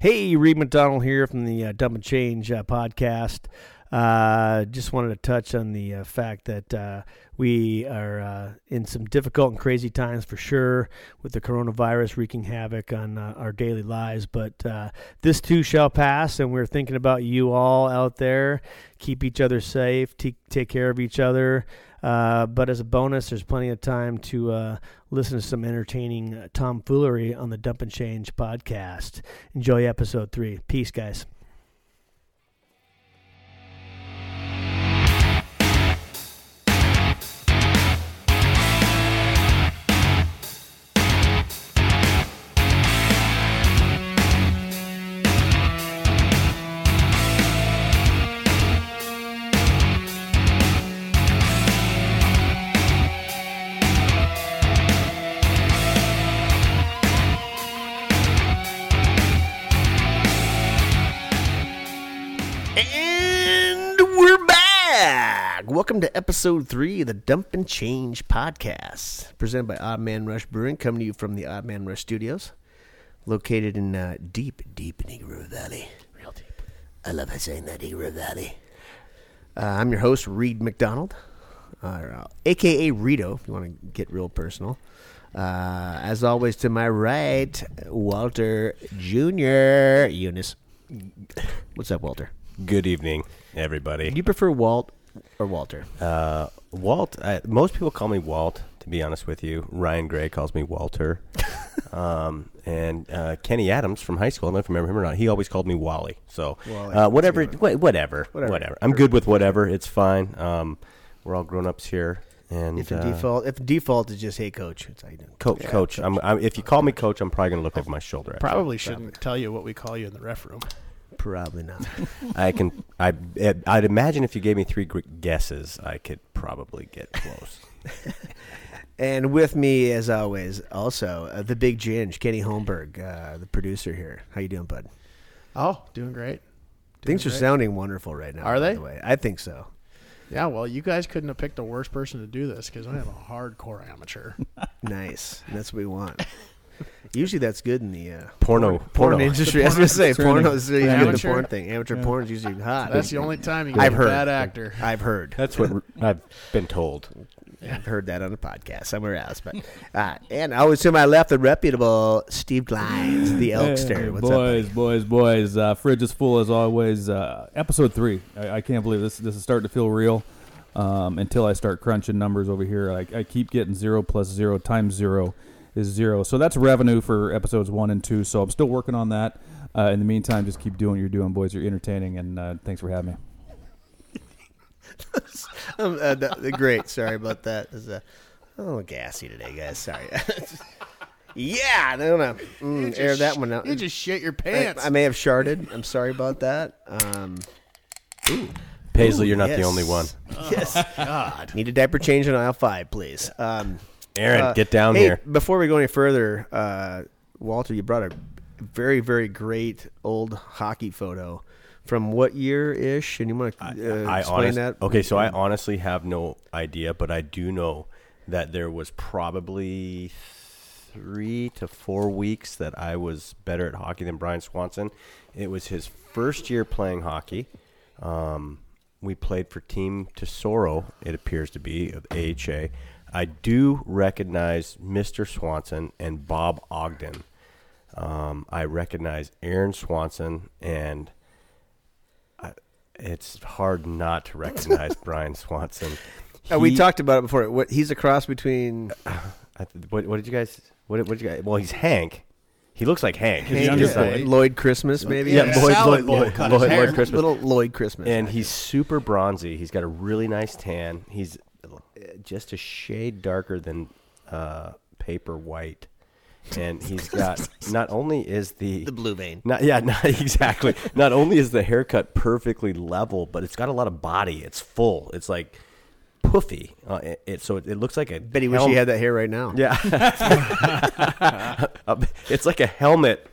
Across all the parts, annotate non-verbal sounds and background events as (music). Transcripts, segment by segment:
Hey, Reed McDonald here from the uh, Dump and Change uh, podcast. Uh, just wanted to touch on the uh, fact that uh, we are uh, in some difficult and crazy times for sure with the coronavirus wreaking havoc on uh, our daily lives. But uh, this too shall pass, and we're thinking about you all out there. Keep each other safe, t- take care of each other. Uh, but as a bonus, there's plenty of time to uh, listen to some entertaining tomfoolery on the Dump and Change podcast. Enjoy episode three. Peace, guys. Welcome to episode three of the Dump and Change podcast, presented by Odd Man Rush Brewing, coming to you from the Odd Man Rush Studios, located in uh, deep, deep River Valley. Real deep. I love saying that River Valley. Uh, I'm your host, Reed McDonald, uh, aka Rito, if you want to get real personal. Uh, as always, to my right, Walter Jr. Eunice. What's up, Walter? Good evening, everybody. Do you prefer Walt or Walter? Uh, Walt. I, most people call me Walt. To be honest with you, Ryan Gray calls me Walter, (laughs) um, and uh, Kenny Adams from high school. I don't know if you remember him or not. He always called me Wally. So Wally. uh, whatever, wha- whatever, Whatever. whatever, I'm good with whatever. It's fine. Um, we're all grown ups here, and If the uh, default, if default is just hey coach, it's how you doing? co- coach. I'm, I'm, if you call me coach, I'm probably gonna look over my shoulder. Probably shouldn't tell you what we call you in the ref room. Probably not. I can. I. I'd imagine if you gave me three guesses, I could probably get close. (laughs) and with me, as always, also uh, the big Ginge, Kenny Holmberg, uh, the producer here. How you doing, bud? Oh, doing great. Doing Things are sounding wonderful right now. Are by they? The way. I think so. Yeah, well, you guys couldn't have picked a worse person to do this because I am a hardcore amateur. (laughs) Nice. That's what we want. (laughs) Usually, that's good in the uh, Porno, porn porno. (laughs) industry. (laughs) I was going to say porno is usually good in the porn thing. Amateur porn is usually hot. That's the only time you get I've a heard. bad actor. I've heard. That's what I've been told. I've heard that on a podcast somewhere else. But uh, and always to my left, the reputable Steve Glines, the Elkster. Hey, What's boys, up, boys, boys. Uh, fridge is full as always. Uh, episode three. I, I can't believe this. This is starting to feel real. Um, until I start crunching numbers over here, I, I keep getting zero plus zero times zero is zero. So that's revenue for episodes one and two. So I'm still working on that. Uh, in the meantime, just keep doing what you're doing, boys. You're entertaining, and uh, thanks for having me. (laughs) Um, uh, th- great. Sorry about that. It's, uh, a little gassy today, guys. Sorry. (laughs) yeah, no, no. Mm, air that one out. You just shit your pants. I may have sharded. I'm sorry about that. Um, Paisley, you're not yes. the only one. (laughs) Yes. God. Need a diaper change in aisle five, please. Um, Aaron, uh, get down hey, here. Before we go any further, uh, Walter, you brought a very, very great old hockey photo. From what year ish? And you want to uh, I explain honest- that? Okay, so I honestly have no idea, but I do know that there was probably three to four weeks that I was better at hockey than Brian Swanson. It was his first year playing hockey. Um, we played for Team Tesoro, it appears to be, of AHA. I do recognize Mr. Swanson and Bob Ogden. Um, I recognize Aaron Swanson and it's hard not to recognize (laughs) Brian Swanson. Uh, we talked about it before. What he's a cross between (sighs) I th- what, what did you guys? What, what did you guys? Well, he's Hank. He looks like Hank. Hank younger is boy. Lloyd Christmas, maybe. Yeah, Yeah, Lloyd, salad Lloyd, Lloyd, Lloyd. Lloyd Christmas. little Lloyd Christmas, and he's super bronzy. He's got a really nice tan. He's uh, just a shade darker than uh, paper white, and (laughs) he's got not only is the the blue vein. Not yeah, not (laughs) exactly. not only is the haircut perfectly level, but it's got a lot of body. It's full. It's like puffy. Uh, it, it- so it, it looks like a. Bet he wish he had that hair right now. Yeah, (laughs) Uh, it's like a helmet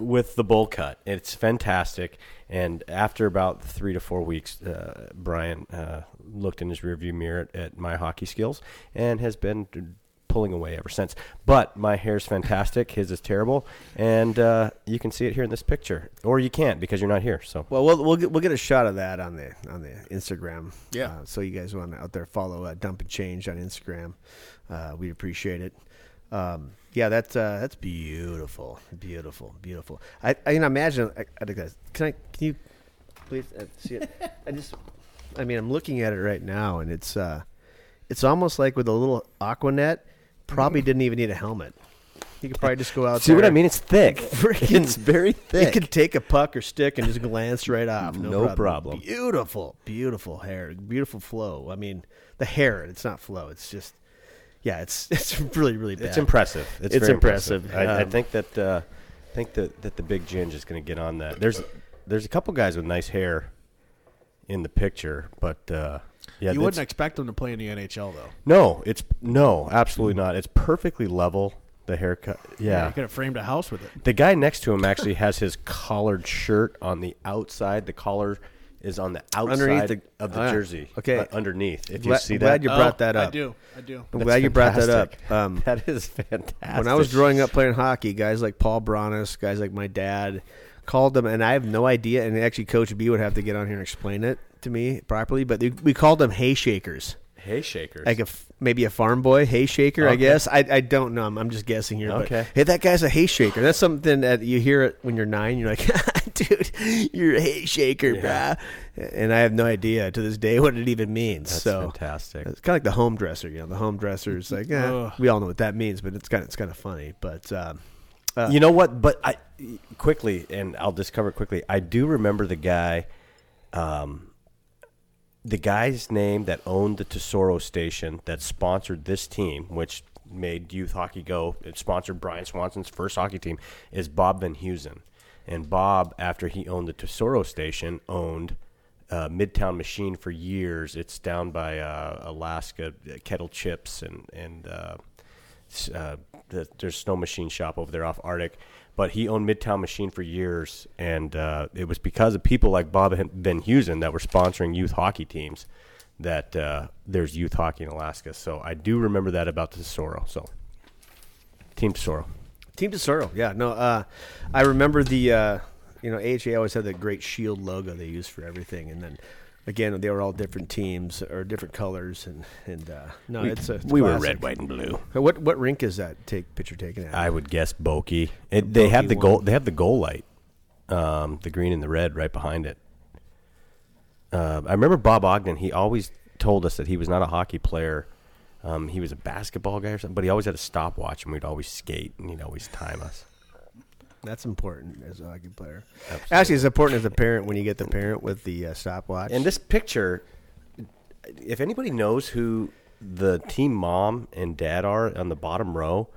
with the bowl cut. It's fantastic. And after about three to four weeks, uh, Brian uh, looked in his rearview mirror at, at my hockey skills and has been pulling away ever since. But my hair's fantastic. His is terrible, and uh, you can see it here in this picture, or you can't because you're not here. So Well, we'll we'll get, we'll get a shot of that on the on the Instagram. Yeah. Uh, so you guys want to out there follow uh, Dump and Change on Instagram. Uh, we'd appreciate it. Um, yeah, that's uh, that's beautiful, beautiful, beautiful. I I can imagine. I, I think that's, can I can you please uh, see it? I just I mean I'm looking at it right now and it's uh it's almost like with a little Aquanet. Probably didn't even need a helmet. You could probably just go out. see what I mean? It's thick. (laughs) Freaking- (laughs) it's very thick. You thick. could take a puck or stick and just glance right off. No, No problem. problem. Beautiful, beautiful hair, beautiful flow. I mean, the hair. It's not flow. It's just, yeah. It's (laughs) it's really really bad. It's impressive. It's, It's very impressive. I, I Um, think that uh, I think that, that the big ginge is going to get on that. There's there's a couple guys with nice hair in the picture, but uh, yeah, you wouldn't expect him to play in the NHL though. no, it's no, absolutely not. It's perfectly level. The haircut, yeah. you could have framed a house with it. The guy next to him actually has his collared shirt on the outside. The collar is on the outside Underneath the- of the ah, jersey. okay. uh, underneath. If you Glad- see glad that, you brought Oh, that I up. do. I do. I'm That's glad you brought that up. Um, (laughs) that is fantastic. when I was growing up playing hockey, guys like Paul Bronis, guys like my dad, called them, and I have no idea. And actually, Coach B would have to get on here and explain it to me properly. But they, we called them hay shakers, hay shakers. like a maybe a farm boy hay shaker. I guess I, I don't know. I'm, I'm just guessing here. Okay. But, hey, that guy's a hay shaker. That's something that you hear it when you're nine. You're like, (laughs) dude, you're a hay shaker, Yeah. brah. And I have no idea to this day what it even means. That's so fantastic. it's kind of like the home dresser, you know. The home dresser is like, eh, we all know what that means, but it's kind of it's kind of funny. But um, uh, you know what? But I quickly, and I'll just cover it quickly. I do remember the guy, um, the guy's name that owned the Tesoro station that sponsored this team, which made youth hockey go. It sponsored Brian Swanson's first hockey team. Is Bob Van Heusen, and Bob, after he owned the Tesoro station, owned. Uh, Midtown Machine for years. It's down by uh, Alaska, Kettle Chips, and and uh, uh, the, there's snow machine shop over there off Arctic. But he owned Midtown Machine for years, and uh, it was because of people like Bob Van Heusen that were sponsoring youth hockey teams that uh, there's youth hockey in Alaska. So I do remember that about the Tesoro. So Team Tesoro. Team Tesoro, yeah. No, uh, I remember the uh, you know AHA always had that great shield logo they used for everything, and then again they were all different teams or different colors, and and uh, no, we, it's a it's we were classic. red, white, and blue. What what rink is that? Take picture taken at? I would guess Boeke. It, they have the goal. They have the goal light, um, the green and the red right behind it. Uh, I remember Bob Ogden. He always told us that he was not a hockey player. Um, he was a basketball guy or something, but he always had a stopwatch, and we'd always skate, and he'd always time us. That's important as a hockey player. Absolutely. Actually, it's important as a parent when you get the parent with the uh, stopwatch. And this picture, if anybody knows who the team mom and dad are on the bottom row,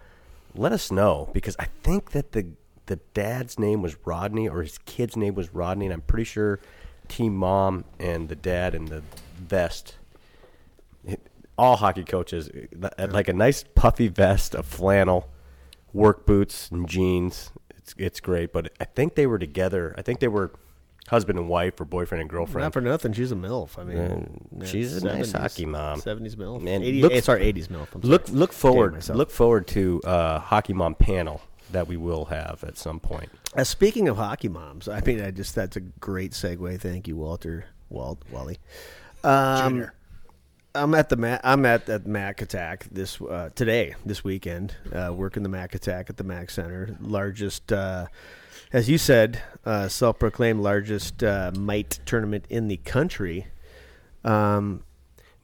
let us know because I think that the the dad's name was Rodney or his kid's name was Rodney, and I'm pretty sure team mom and the dad in the vest. all hockey coaches uh, like a nice puffy vest, a flannel, work boots, and jeans. It's it's great, but I think they were together. I think they were husband and wife or boyfriend and girlfriend. Not for nothing, she's a milf. I mean, she's a nice hockey mom. Seventies milf. Man, 80, look- eh, sorry, eighties milf. I'm Look sorry. look Damn forward look forward to uh, hockey mom panel that we will have at some point. Uh, speaking of hockey moms, I mean, I just that's a great segue. Thank you, Walter, Walt, Wally. Um, Junior. I'm at the Ma- I'm at the Mac Attack this uh, today this weekend, uh, working the Mac Attack at the Mac Center, largest, uh, as you said, uh, self-proclaimed largest uh, mite tournament in the country, um,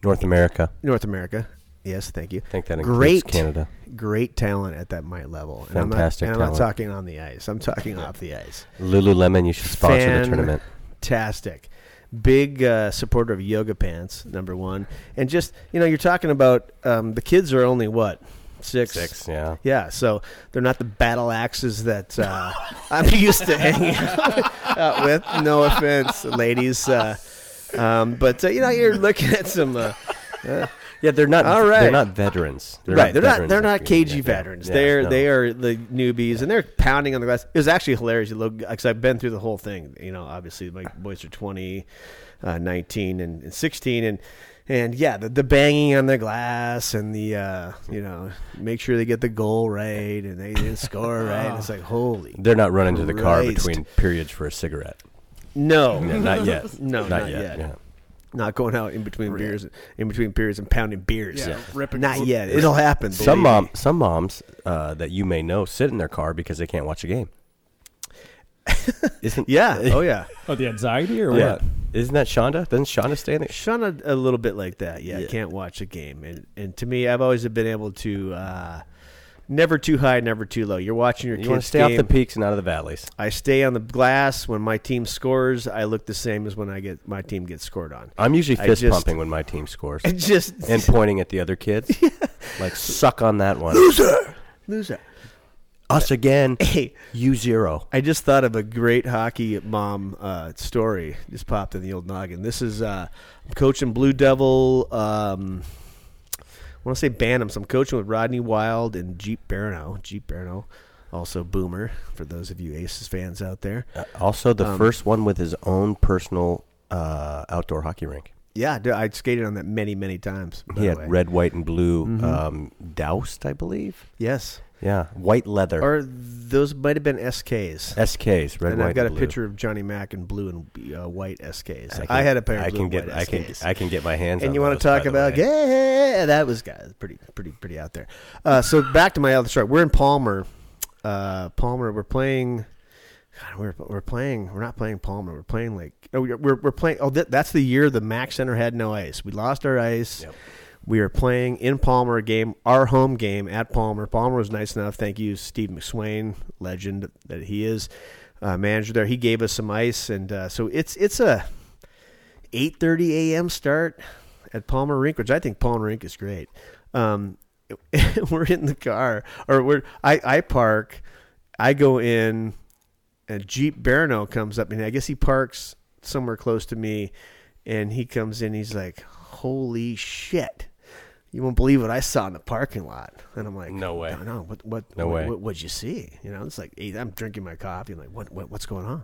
North America. North America. Yes, thank you. I think that includes Great Canada. Great talent at that mite level. And Fantastic I'm not, and I'm not talking on the ice. I'm talking off the ice. Lululemon, you should sponsor the tournament. Fantastic. Big uh, supporter of yoga pants, number one. And just, you know, you're talking about um, the kids are only what? Six? Six, yeah. Yeah, so they're not the battle axes that uh, (laughs) I'm used to hanging (laughs) out with. No offense, ladies. Uh, um, but, uh, you know, you're looking at some. Yeah, they're not. All right. they're not veterans. They're right, they're not. veterans They're not cagey Yeah, veterans. yeah, they're no. they are the newbies, and they're pounding on the glass. It was actually hilarious. You look because I've been through the whole thing. You know, obviously my boys are 20, uh, 19, and, and sixteen, and and yeah, the, the banging on the glass and the uh, you know make sure they get the goal right and they didn't score (laughs) right. And it's like holy They're not running to the car Christ. between periods for a cigarette. no, Yeah, not yet. (laughs) no, not, not yet. yet. Yeah. Not going out in between beers, in between periods and pounding beers. Yeah, ripping- not yet. It'll happen. Some mom, me. some moms uh, that you may know sit in their car because they can't watch a game. (laughs) Isn't Yeah. (laughs) Oh yeah. Oh, the anxiety or yeah? what? Isn't that Shonda? Doesn't Shonda stay in there? Shonda a little bit like that. Yeah, Yeah. can't watch a game, and and to me, I've always been able to uh, never too high, never too low. You're watching your You want kids to stay game. off the peaks and out of the valleys. I stay on the glass when my team scores. I look the same as when I get my team gets scored on. I'm usually fist just- pumping when my team scores (laughs) It just (laughs) and pointing at the other kids, (laughs) like suck on that one. loser, loser. Us again. Hey, You zero. I just thought of a great hockey mom uh, story. Just popped in the old noggin. This is uh, I'm coaching Blue Devil. Um, want to say Bantam. So I'm coaching with Rodney Wild and Jeep Barano. Jeep Barano, also Boomer for those of you Aces fans out there. Uh, also, the Um, first one with his own personal uh, outdoor hockey rink. Yeah, dude, I skated on that many, many times. He had way. red, white, and blue Mhm. um, Daousts, I believe. Yes, Yeah, white leather. or those might have been SKs. SKs, red, and white, I've got a blue. picture of Johnny Mack in blue and uh, white SKs. I, can- had a pair of I blue can and get. white I can. I can get my hands. on and you want to talk about yeah that was guys pretty pretty pretty out there uh, so back to my other story we're in palmer uh, palmer we're playing God, we're, we're playing we're not playing palmer we're playing like oh, we're, we're, we're playing oh that, that's the year the mac center had no ice we lost our ice Yep. We were playing in palmer game our home game at palmer palmer was nice enough thank you steve mcswain legend that he is uh, manager there he gave us some ice and uh, so it's it's a 8:30 a.m. start at Palmer Rink, which I think Palmer Rink is great. Um, (laughs) we're in the car, or we're I, I park, I go in, and Jeep Barano comes up, and I guess he parks somewhere close to me, and he comes in, he's like, "Holy shit!" You won't believe what I saw in the parking lot, and I'm like, No way. no, no, what, what, No what, way. what, what'd you see? You know, it's like I'm drinking my coffee, I'm like, what, what, what's going on?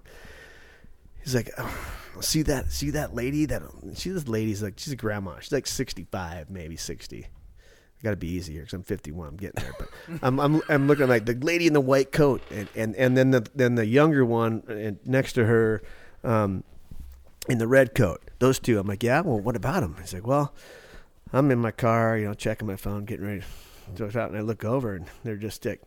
He's like, oh, see that, see that lady? That see this lady's like, she's a grandma. She's like 65, maybe 60. I got to be easy here because I'm 51. I'm getting there, but (laughs) I'm, I'm I'm looking like the lady in the white coat, and and, and then the then the younger one and next to her, um, in the red coat. Those two. I'm like, yeah. Well, what about them? He's like, well, I'm in my car, you know, checking my phone, getting ready to go out, and I look over, and they're just like,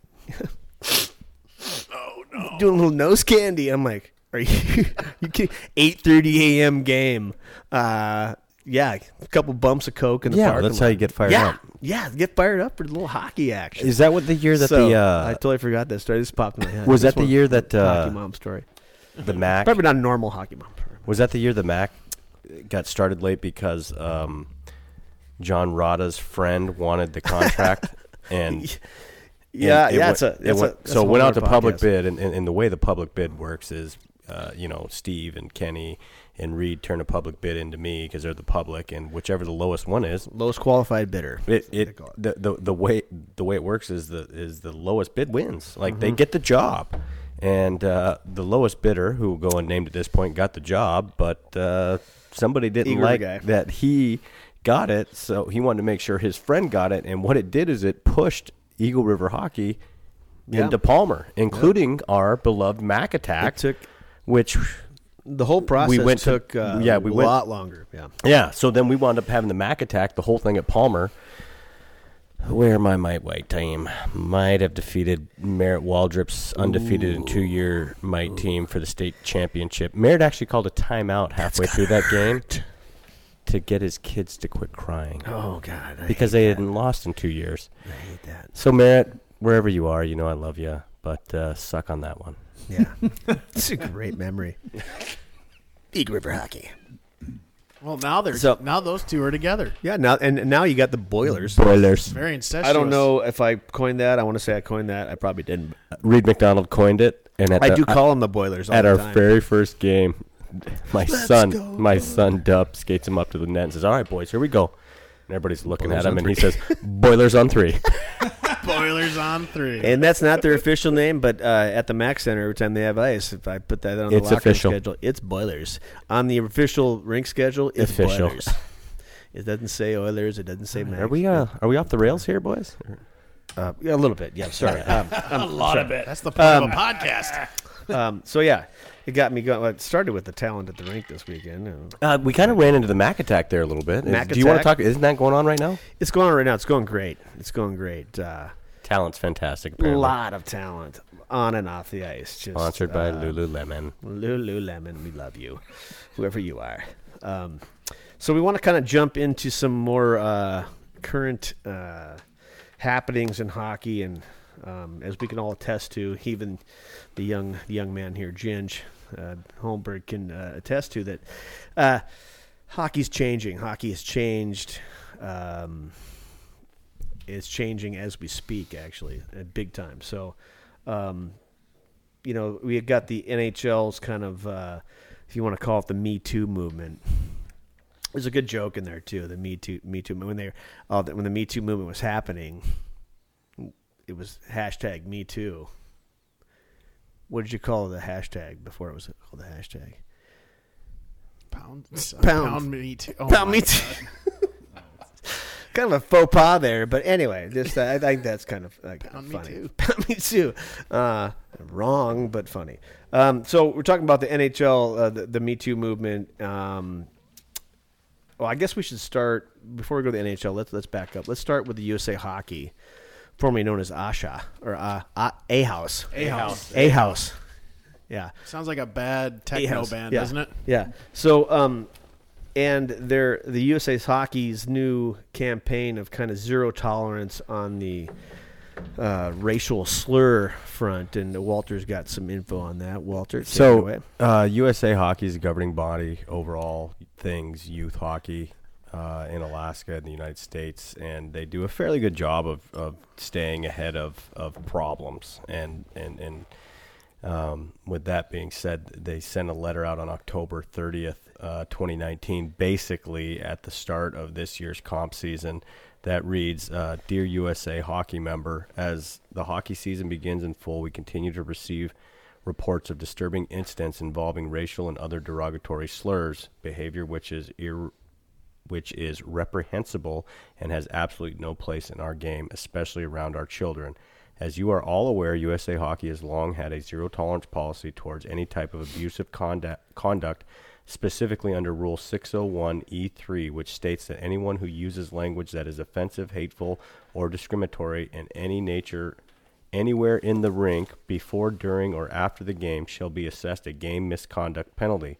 oh no, doing a little nose candy. I'm like, are you (laughs) you kidding? 8:30 a.m. game? Uh, yeah, a couple bumps of coke in the Yeah, parking that's how you get fired yeah, up. Yeah, get fired up for a little hockey action. Is that what the year that So, the I uh, totally forgot that story. This popped in my head. was that the year that uh, hockey mom story? the Mac Probably not a normal hockey mom. story. was that the year the Mac got started late because um, John Rada's friend wanted the contract (laughs) and Yeah, And it yeah. went- It's a, it went- a, so it went out to public bid, and, and, and the way the public bid works is, uh, you know, Steve and Kenny and Reed turn a public bid into me because they're the public, and whichever the lowest one is, Lowest qualified bidder. it, it the, the the way the way it works is the is the lowest bid wins. Like Mm-hmm. they get the job, and uh, the lowest bidder, who will go unnamed at this point, got the job, but uh, somebody didn't Eager like that he got it, so he wanted to make sure his friend got it. And what it did is it pushed Eagle River Hockey Yeah. into Palmer, including our beloved Mac Attack, took which the whole process. went to- took uh, yeah, we a went- lot longer. Yeah. Yeah, so then we wound up having the Mac attack, the whole thing at Palmer, where my might white team might have defeated Merritt Waldrop's undefeated in two year might team for the state championship. Merritt actually called a timeout halfway through that (laughs) game to get his kids to quit crying Oh God. I because hate they that. hadn't lost in two years. I hate that. So Merritt, wherever you are, you know I love you, but uh, suck on that one. Yeah. (laughs) it's a great memory. Eagle River hockey. Well, now they're So- now those two are together. Yeah. Now and and now you got the boilers. Boilers. Very incestuous. I don't know if I coined that. I want to say I coined that. I probably didn't. Reed McDonald coined it, and at I the, do call them the boilers all at the our very first game, my Let's son, go. my son Dup skates him up to the net and says, "All right, boys, here we go." And everybody's looking Boilers at him, on and he says, "Boilers on three. (laughs) Boilers on three. And that's not their official name, but uh, at the Mac Center, every time they have ice, if I put that on the It's locker official. schedule, it's boilers. On the official rink schedule, it's Official. boilers. It doesn't say Oilers. It doesn't say. Are we uh, are we off the rails here, boys? Uh, yeah, a little bit. Yeah, sorry. (laughs) Um, a lot of it. That's the point of a podcast. (laughs) Um, so yeah, it got me going. Well, it started with the talent at the rink this weekend. Uh, we kind of ran into the Mac attack there a little bit. Is- do you want to talk? Isn't that going on right now? It's going on right now. It's going great. It's going great. Uh, Talent's fantastic. a lot of talent on and off the ice. Just, Sponsored by uh, Lululemon. Lululemon, we love you, whoever you are. Um, so we want to kind of jump into some more uh, current uh, happenings in hockey, and um, as we can all attest to, even the young the young man here, Ginge uh, Holmberg, can uh, attest to that. Uh, hockey's changing. Hockey has changed. Um, it's changing as we speak, actually, at big time. So. Um, you know, we got the NHL's kind of, uh, if you want to call it the Me Too movement. There's a good joke in there too. The Me Too, Me Too when they, uh, when the Me Too movement was happening, it was hashtag Me Too. What did you call the hashtag before it was called the hashtag? Pound, (laughs) Pound. pound me too. Oh Pound Me God. Too. (laughs) kind of a faux pas there, but anyway, just uh, I think that's kind of like Pound Me. Too. (laughs) Pound me too. Uh, wrong, but funny. Um, so we're talking about the NHL, uh, the, the Me Too movement. Um, well, I guess we should start before we go to the NHL. Let's let's back up. Let's start with the USA Hockey, formerly known as ASHA or uh, A House. A house. A House. Yeah. Sounds like a bad techno A-House. band, Yeah. doesn't it? Yeah. So, um, and their the USA Hockey's new campaign of kind of zero tolerance on the uh, racial slur front, and Walter's got some info on that. Walter, take it So, away. uh, USA Hockey is a governing body overall things youth hockey uh, in Alaska and the United States, and they do a fairly good job of, of staying ahead of, of problems. And and and um, with that being said, they sent a letter out on October 30th, uh, 2019, basically at the start of this year's comp season. That reads, uh, "Dear USA Hockey member, as the hockey season begins in full, we continue to receive." reports of disturbing incidents involving racial and other derogatory slurs, behavior which is ir- which is reprehensible and has absolutely no place in our game, especially around our children. As you are all aware, USA Hockey has long had a zero tolerance policy towards any type of abusive conduct, conduct specifically under Rule 601E3, which states that anyone who uses language that is offensive, hateful, or discriminatory in any nature anywhere in the rink before, during, or after the game shall be assessed a game misconduct penalty.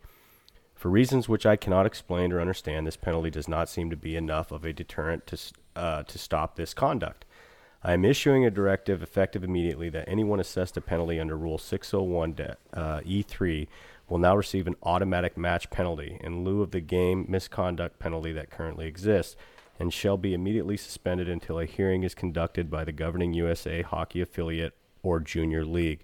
For reasons which I cannot explain or understand, this penalty does not seem to be enough of a deterrent to, uh, to stop this conduct. I am issuing a directive effective immediately that anyone assessed a penalty under Rule 601 uh, E3 will now receive an automatic match penalty in lieu of the game misconduct penalty that currently exists and shall be immediately suspended until a hearing is conducted by the governing USA hockey affiliate or junior league.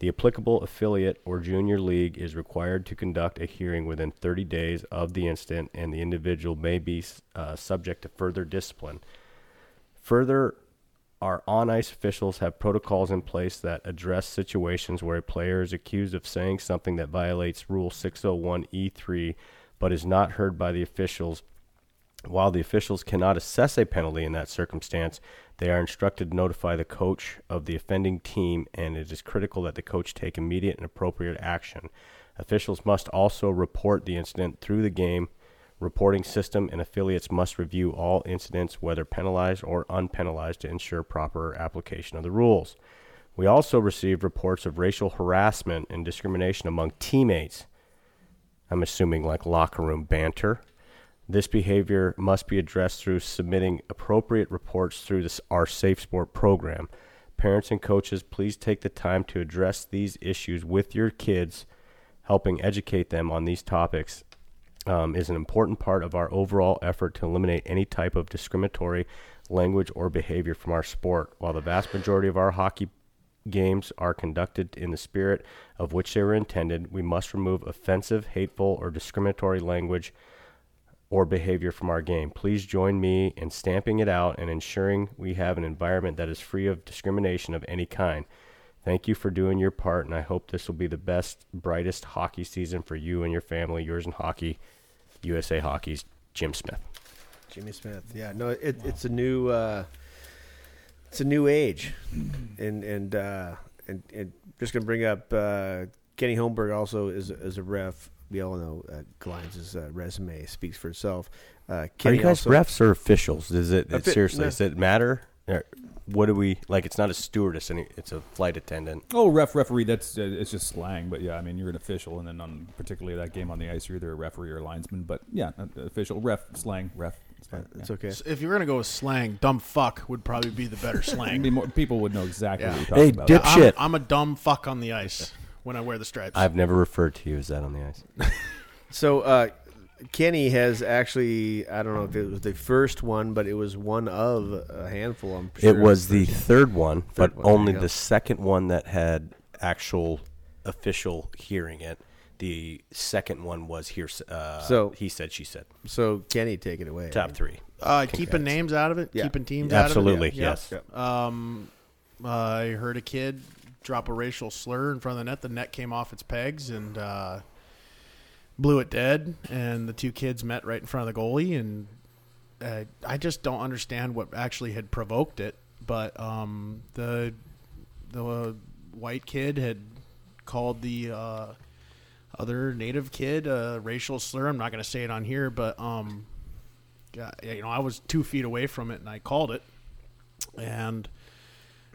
The applicable affiliate or junior league is required to conduct a hearing within 30 days of the incident, and the individual may be uh, subject to further discipline. Further, our on ice officials have protocols in place that address situations where a player is accused of saying something that violates Rule 601E3 but is not heard by the officials. While the officials cannot assess a penalty in that circumstance, they are instructed to notify the coach of the offending team, and it is critical that the coach take immediate and appropriate action. Officials must also report the incident through the game reporting system, and affiliates must review all incidents, whether penalized or unpenalized, to ensure proper application of the rules. We also received reports of racial harassment and discrimination among teammates. I'm assuming like locker room banter. This behavior must be addressed through submitting appropriate reports through this, our Safe Sport program. Parents and coaches, please take the time to address these issues with your kids, helping educate them on these topics um, is an important part of our overall effort to eliminate any type of discriminatory language or behavior from our sport. While the vast majority of our hockey games are conducted in the spirit of which they were intended, we must remove offensive, hateful, or discriminatory language or behavior from our game. Please join me in stamping it out and ensuring we have an environment that is free of discrimination of any kind. Thank you for doing your part, and I hope this will be the best, brightest hockey season for you and your family. Yours in hockey, USA Hockey's Jim Smith. Jimmy Smith. Yeah, no, it, it's a new, uh, it's a new age, and and uh, and, and just gonna bring up uh, Kenny Holmberg also is is a ref. We all know uh, Glines' uh, resume speaks for itself. Uh, Are you guys also, refs or officials? Does it, it bit- seriously? no. Does it matter? Or What do we like? It's not a stewardess, any, it's a flight attendant. Oh, ref, referee. That's uh, it's just slang, but yeah, I mean, you're an official, and then on particularly that game on the ice, you're either a referee or a linesman. But yeah, uh, official ref slang ref. It's fine. It's okay. So if you're gonna go with slang, dumb fuck would probably be the better It'd (laughs) slang. be more, people would know exactly Yeah. what you're talking Hey, about. dip- I'm, Shit. I'm a dumb fuck on the ice when I wear the stripes. I've never referred to you as that on the ice. (laughs) So uh, Kenny has actually, I don't know if it was the first one, but it was one of a handful. I'm sure it was the First- third one, Third but one, only the second one that had actual official hearing it. The second one was here. Uh, So- he said, she said. So Kenny, take it away. Top three. uh, keeping names out of it, Yeah. keeping teams Absolutely, out of it. Yeah. yes. Yep. Um, I heard a kid drop a racial slur in front of the net. The net came off its pegs and uh, blew it dead. And the two kids met right in front of the goalie. And uh, I just don't understand what actually had provoked it. But um, the the white kid had called the uh, other native kid a racial slur. I'm not going to say it on here, but um, you know, I was two feet away from it and I called it. And,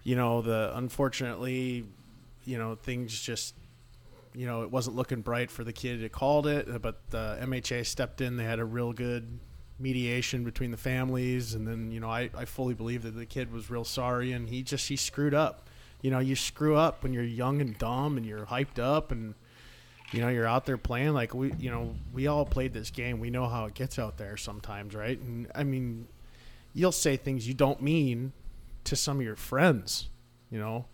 you know, the unfortunately, you know, things just, you know, it wasn't looking bright for the kid that called it, uh, but the MHA stepped in. They had a real good mediation between the families. And then, you know, I, I fully believe that the kid was real sorry and he just, he screwed up. You know, you screw up when you're young and dumb and you're hyped up and, you know you're out there playing like we you know we all played this game we know how it gets out there sometimes right and i mean you'll say things you don't mean to some of your friends you know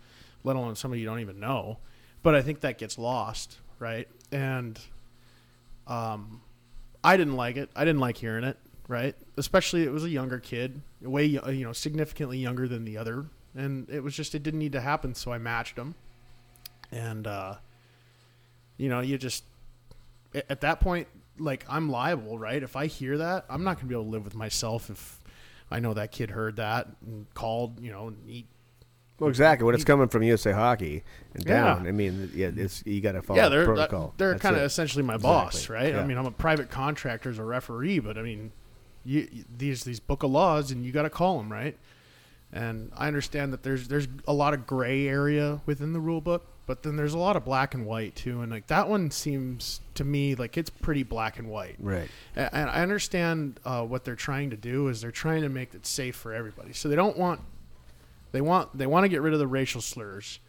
let alone somebody you don't even know. But i think that gets lost right? And um i didn't like it. I didn't like hearing it right? Especially it was a younger kid way you know significantly younger than the other. And it was just it didn't need to happen so i matched him and uh you know, you just at that point, like I'm liable, right? If I hear that, I'm not gonna be able to live with myself if I know that kid heard that and called, you know, and he, Well, exactly. When it's coming from USA Hockey and Yeah. down, I mean, yeah, it's you got to follow yeah, they're protocol. they're kind of essentially my boss, Exactly. right? Yeah. I mean, I'm a private contractor as a referee, but I mean, you- these these book of laws, and you got to call them, right? And I understand that there's there's a lot of gray area within the rule book, but then there's a lot of black and white too, and like that one seems to me like it's pretty black and white. right. And I understand uh, what they're trying to do is they're trying to make it safe for everybody. So they don't want they want they want to get rid of the racial slurs.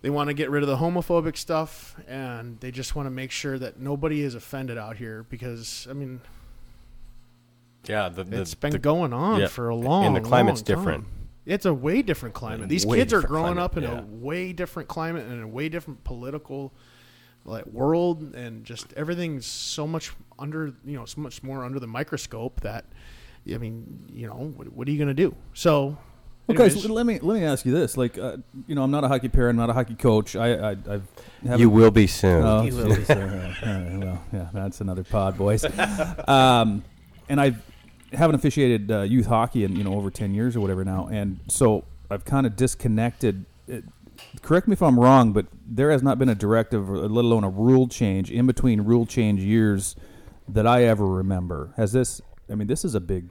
They want to get rid of the homophobic stuff, and they just want to make sure that nobody is offended out here. Because I mean, Yeah, the, the, it's been the- going on yeah, for a long. Time. And the climate's long time. Different. It's a way different climate. These Way kids are growing climate, up in yeah. a way different climate and a way different political like world and just everything's so much under you know so much more under the microscope that I mean you know what, what are you going to do? So Okay, anyways, so let me let me ask you this: like, uh, you know, I'm not a hockey player, I'm not a hockey coach. I, I I've haven't- you will be soon. Oh, You will be so, uh, (laughs) all right, well, yeah, that's another pod, boys. (laughs) um, and I haven't officiated uh, youth hockey in you know over ten years or whatever now, and so I've kind of disconnected. It, correct me if I'm wrong, but there has not been a directive, let alone a rule change, in between rule change years that I ever remember. Has this? I mean, this is a big,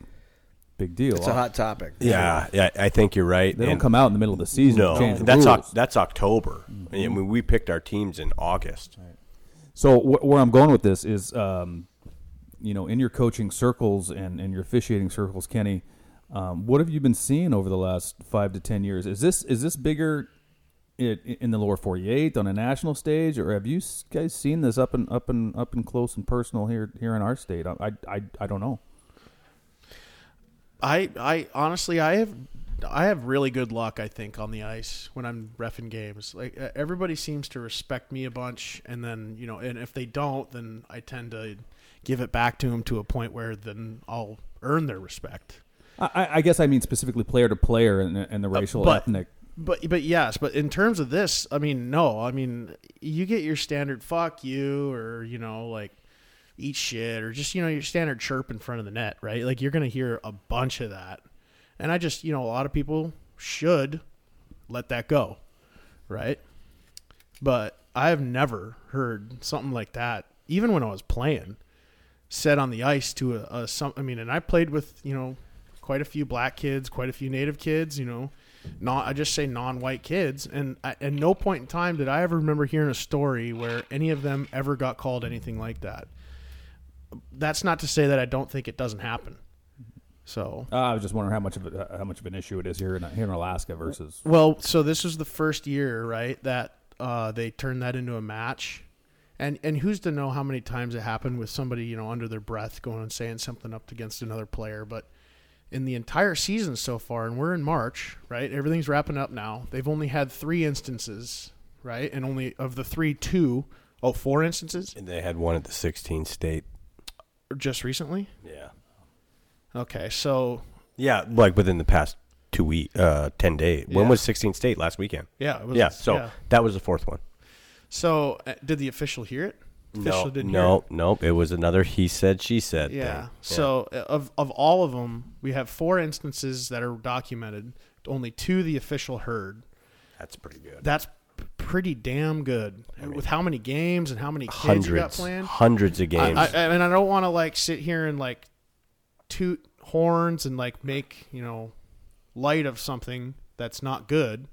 big deal. It's a hot topic. yeah, yeah, I think you're right. They don't come out in the middle of the season. No, to change the that's rules. Oc- that's October. I mean, we picked our teams in August. So wh- where I'm going with this is, um, you know, in your coaching circles and, and your officiating circles, Kenny, um, what have you been seeing over the last five to ten years? Is this is this bigger in, in the lower 48 on a national stage, or have you guys seen this up and up and up and close and personal here here in our state? I I, I don't know. I I honestly I have I have really good luck I think on the ice when I'm refing games. Like everybody seems to respect me a bunch, and then you know, and if they don't, then I tend to give it back to them to a point where then I'll earn their respect. I- I, guess I mean specifically player to player and, and the uh, racial but- ethnic. But but yes, but in terms of this, I mean, no, I mean, you get your standard fuck you or you know like eat shit or just you know your standard chirp in front of the net, right? Like you're gonna hear a bunch of that, and I just you know a lot of people should let that go, right? But I have never heard something like that, even when I was playing, said on the ice to a, a some. I mean, and I played with you know quite a few black kids, quite a few native kids, you know, not I just say non-white kids, and I, at no point in time did I ever remember hearing a story where any of them ever got called anything like that. That's not to say that I don't think it doesn't happen. So Uh, I was just wondering how much of it, how much of an issue it is here in here in Alaska versus. Well, so this was the first year, right, that uh, they turned that into a match. And and who's to know how many times it happened with somebody, you know, under their breath going and saying something up against another player, but in the entire season so far, and we're in March, right? Everything's wrapping up now. They've only had three instances, right? And only of the three, two, oh, four instances And they had one at the 16 state. just recently. Yeah. Okay, so Yeah, like within the past two week, uh, 10 days. When was 16 state last weekend? yeah, it was, yeah, so yeah. that was the fourth one. So uh, did the official hear it? Official No, didn't hear no, it? nope. It was another he said, she said Yeah. thing. So uh, of of all of them, we have four instances that are documented. Only two the official heard. that's pretty good. That's pretty damn good. With how many games and how many kids you got hundreds, playing. hundreds of games. I, I, I mean, I don't want to like sit here and like toot horns and like make you know light of something that's not good,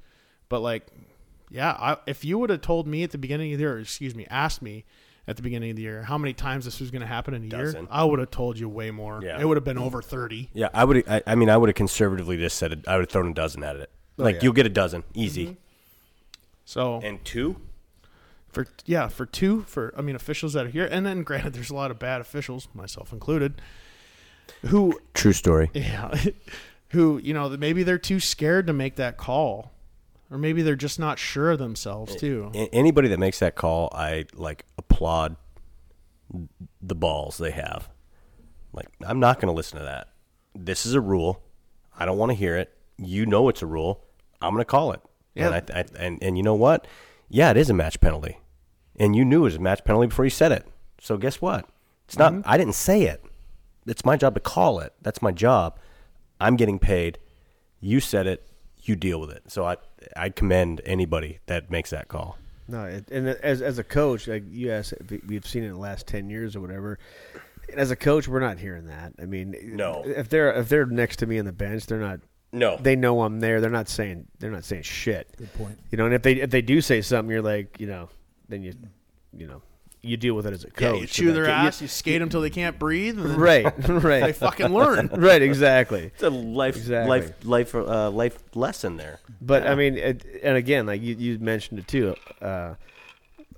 but like, yeah, I, if you would have told me at the beginning of the year, or excuse me, asked me at the beginning of the year how many times this was going to happen in a year, I would have told you way more. Yeah. It would have been over thirty. yeah, I would. I, I mean, I would have conservatively just said it. I would have thrown a dozen at it. like yeah. you'll get a dozen, easy. Mm-hmm. So And two, for yeah, for two for I mean officials that are here, and then granted, there's a lot of bad officials, myself included, who true story. Yeah. (laughs) Who, you know, maybe they're too scared to make that call. Or maybe they're just not sure of themselves, too. Anybody that makes that call, I like applaud the balls they have. Like, I'm not going to listen to that. This is a rule. I don't want to hear it. You know it's a rule. I'm going to call it. Yeah. And, I, I, and and you know what? Yeah, it is a match penalty. And you knew it was a match penalty before you said it. So guess what? It's not. Mm-hmm. I didn't say it. It's my job to call it. That's my job. I'm getting paid. You said it. You deal with it. So I I commend anybody that makes that call. No, it, and as as a coach, like you asked, if we've seen it in the last ten years or whatever. As a coach, we're not hearing that. I mean, No. If they're if they're next to me on the bench, they're not. No. They know I'm there. They're not saying they're not saying shit. Good point. You know, and if they if they do say something, you're like, you know, then you, you know, you deal with it as a Yeah, coach. you chew their ass, you skate them till they can't breathe, and then (laughs) right, (laughs) they fucking learn. (laughs) right, exactly. It's a life Exactly. life life uh, life lesson there. But I mean, it, and again, like you, you mentioned it too. Uh,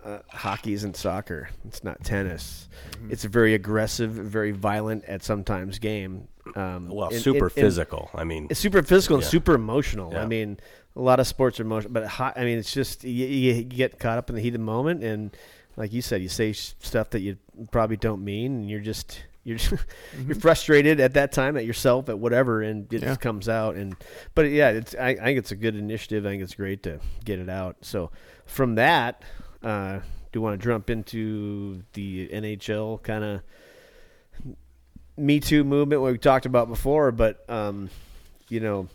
uh, hockey isn't soccer. It's not tennis. Mm-hmm. It's a very aggressive, very violent at sometimes game. Um, Well, and- super and- and physical. I mean, It's super physical and super emotional. I mean, a lot of sports are emotional, but ho- I mean, it's just you, you get caught up in the heat of the moment, and like you said, you say stuff that you probably don't mean, and you're just you're (laughs) you're frustrated at that time at yourself at whatever, and it Yeah. just comes out. And but yeah, it's I, I think it's a good initiative. I think it's great to get it out. So from that, uh, do you want to jump into the NHL kind of Me Too movement, what we talked about before? But um, you know,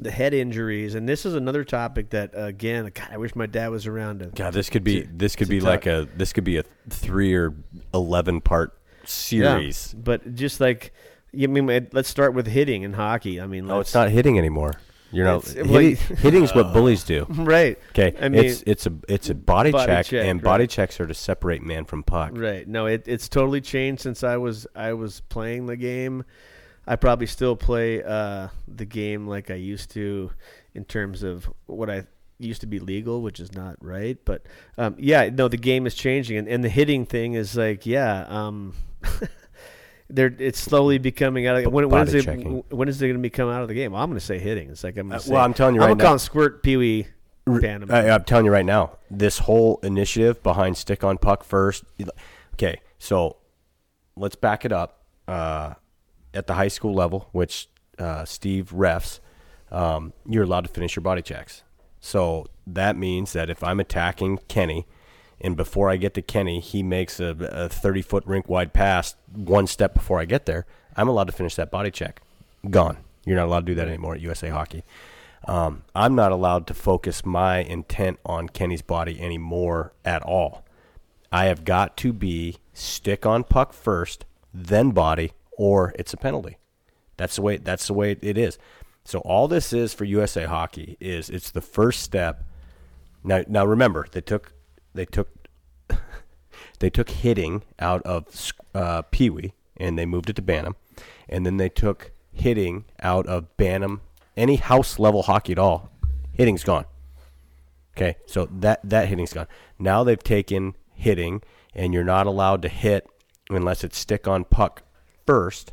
the head injuries, and this is another topic that uh, again, God, I wish my dad was around to. God, this could be to- this could be talk. like a this could be a three or eleven part series. Yeah, but just like, you mean, let's start with hitting in hockey. I mean, let's- it's not hitting anymore. You're not hitting, well, hitting's what (laughs) bullies do. right. Okay, I mean, it's it's a it's a body, Body check, check, and right. body checks are to separate man from puck. Right. No, it, it's totally changed since I was I was playing the game. I probably still play uh, the game like I used to, in terms of what I used to be legal, which is not right. But um, yeah, no, the game is changing, and, and the hitting thing is like, yeah, um, (laughs) they're it's slowly becoming out of when, when is it checking. when is it going to become out of the game? Well, I'm going to say hitting. It's like I'm going Uh, to say. well, I'm telling you I'm right gonna now- call him squirt pee wee. ban. I, I'm telling you right now, this whole initiative behind stick on puck first. Okay, so let's back it up. Uh, at the high school level, which uh, Steve refs, um, you're allowed to finish your body checks. So that means that if I'm attacking Kenny and before I get to Kenny, he makes a, a 30 foot rink wide pass one step before I get there, I'm allowed to finish that body check. Gone. You're not allowed to do that anymore at USA Hockey. Um, I'm not allowed to focus my intent on Kenny's body anymore at all. I have got to be stick on puck first, then body, or it's a penalty. That's the way. That's the way it is. So all this is for USA Hockey is it's the first step. Now, now remember they took they took (laughs) they took hitting out of uh, Pee Wee and they moved it to Bantam, and then they took hitting out of Bantam. Any house level hockey at all, hitting's gone. Okay, so that that hitting's gone. Now they've taken hitting, and you're not allowed to hit unless it's stick on puck first.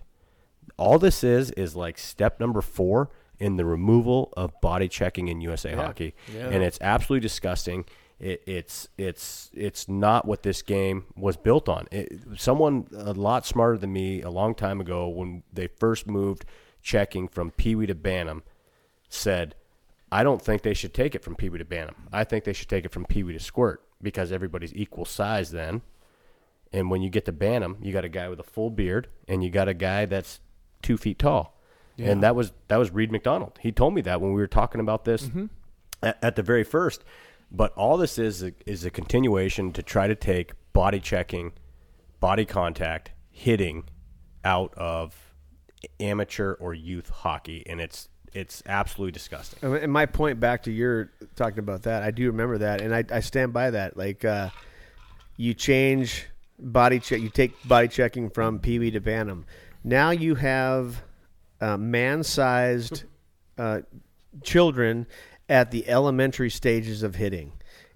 All this is is like step number four in the removal of body checking in USA Yeah. hockey, Yeah. and it's absolutely disgusting. It, it's it's it's not what this game was built on. It, someone a lot smarter than me a long time ago, when they first moved checking from Pee Wee to Bantam, said, "I don't think they should take it from Pee Wee to Bantam. I think they should take it from Pee Wee to Squirt because everybody's equal size then." And when you get to Bantam, you got a guy with a full beard, and you got a guy that's two feet tall. And that was that was Reed McDonald. He told me that when we were talking about this at, at the very first. But all this is a, is a continuation to try to take body checking, body contact, hitting out of amateur or youth hockey, and it's it's absolutely disgusting. And- And my point back to your talking about that, I do remember that, and I, I stand by that. Like, uh, you change body check, you take body checking from Pee Wee to Bantam. Now you have uh, man-sized uh, children at the elementary stages of hitting,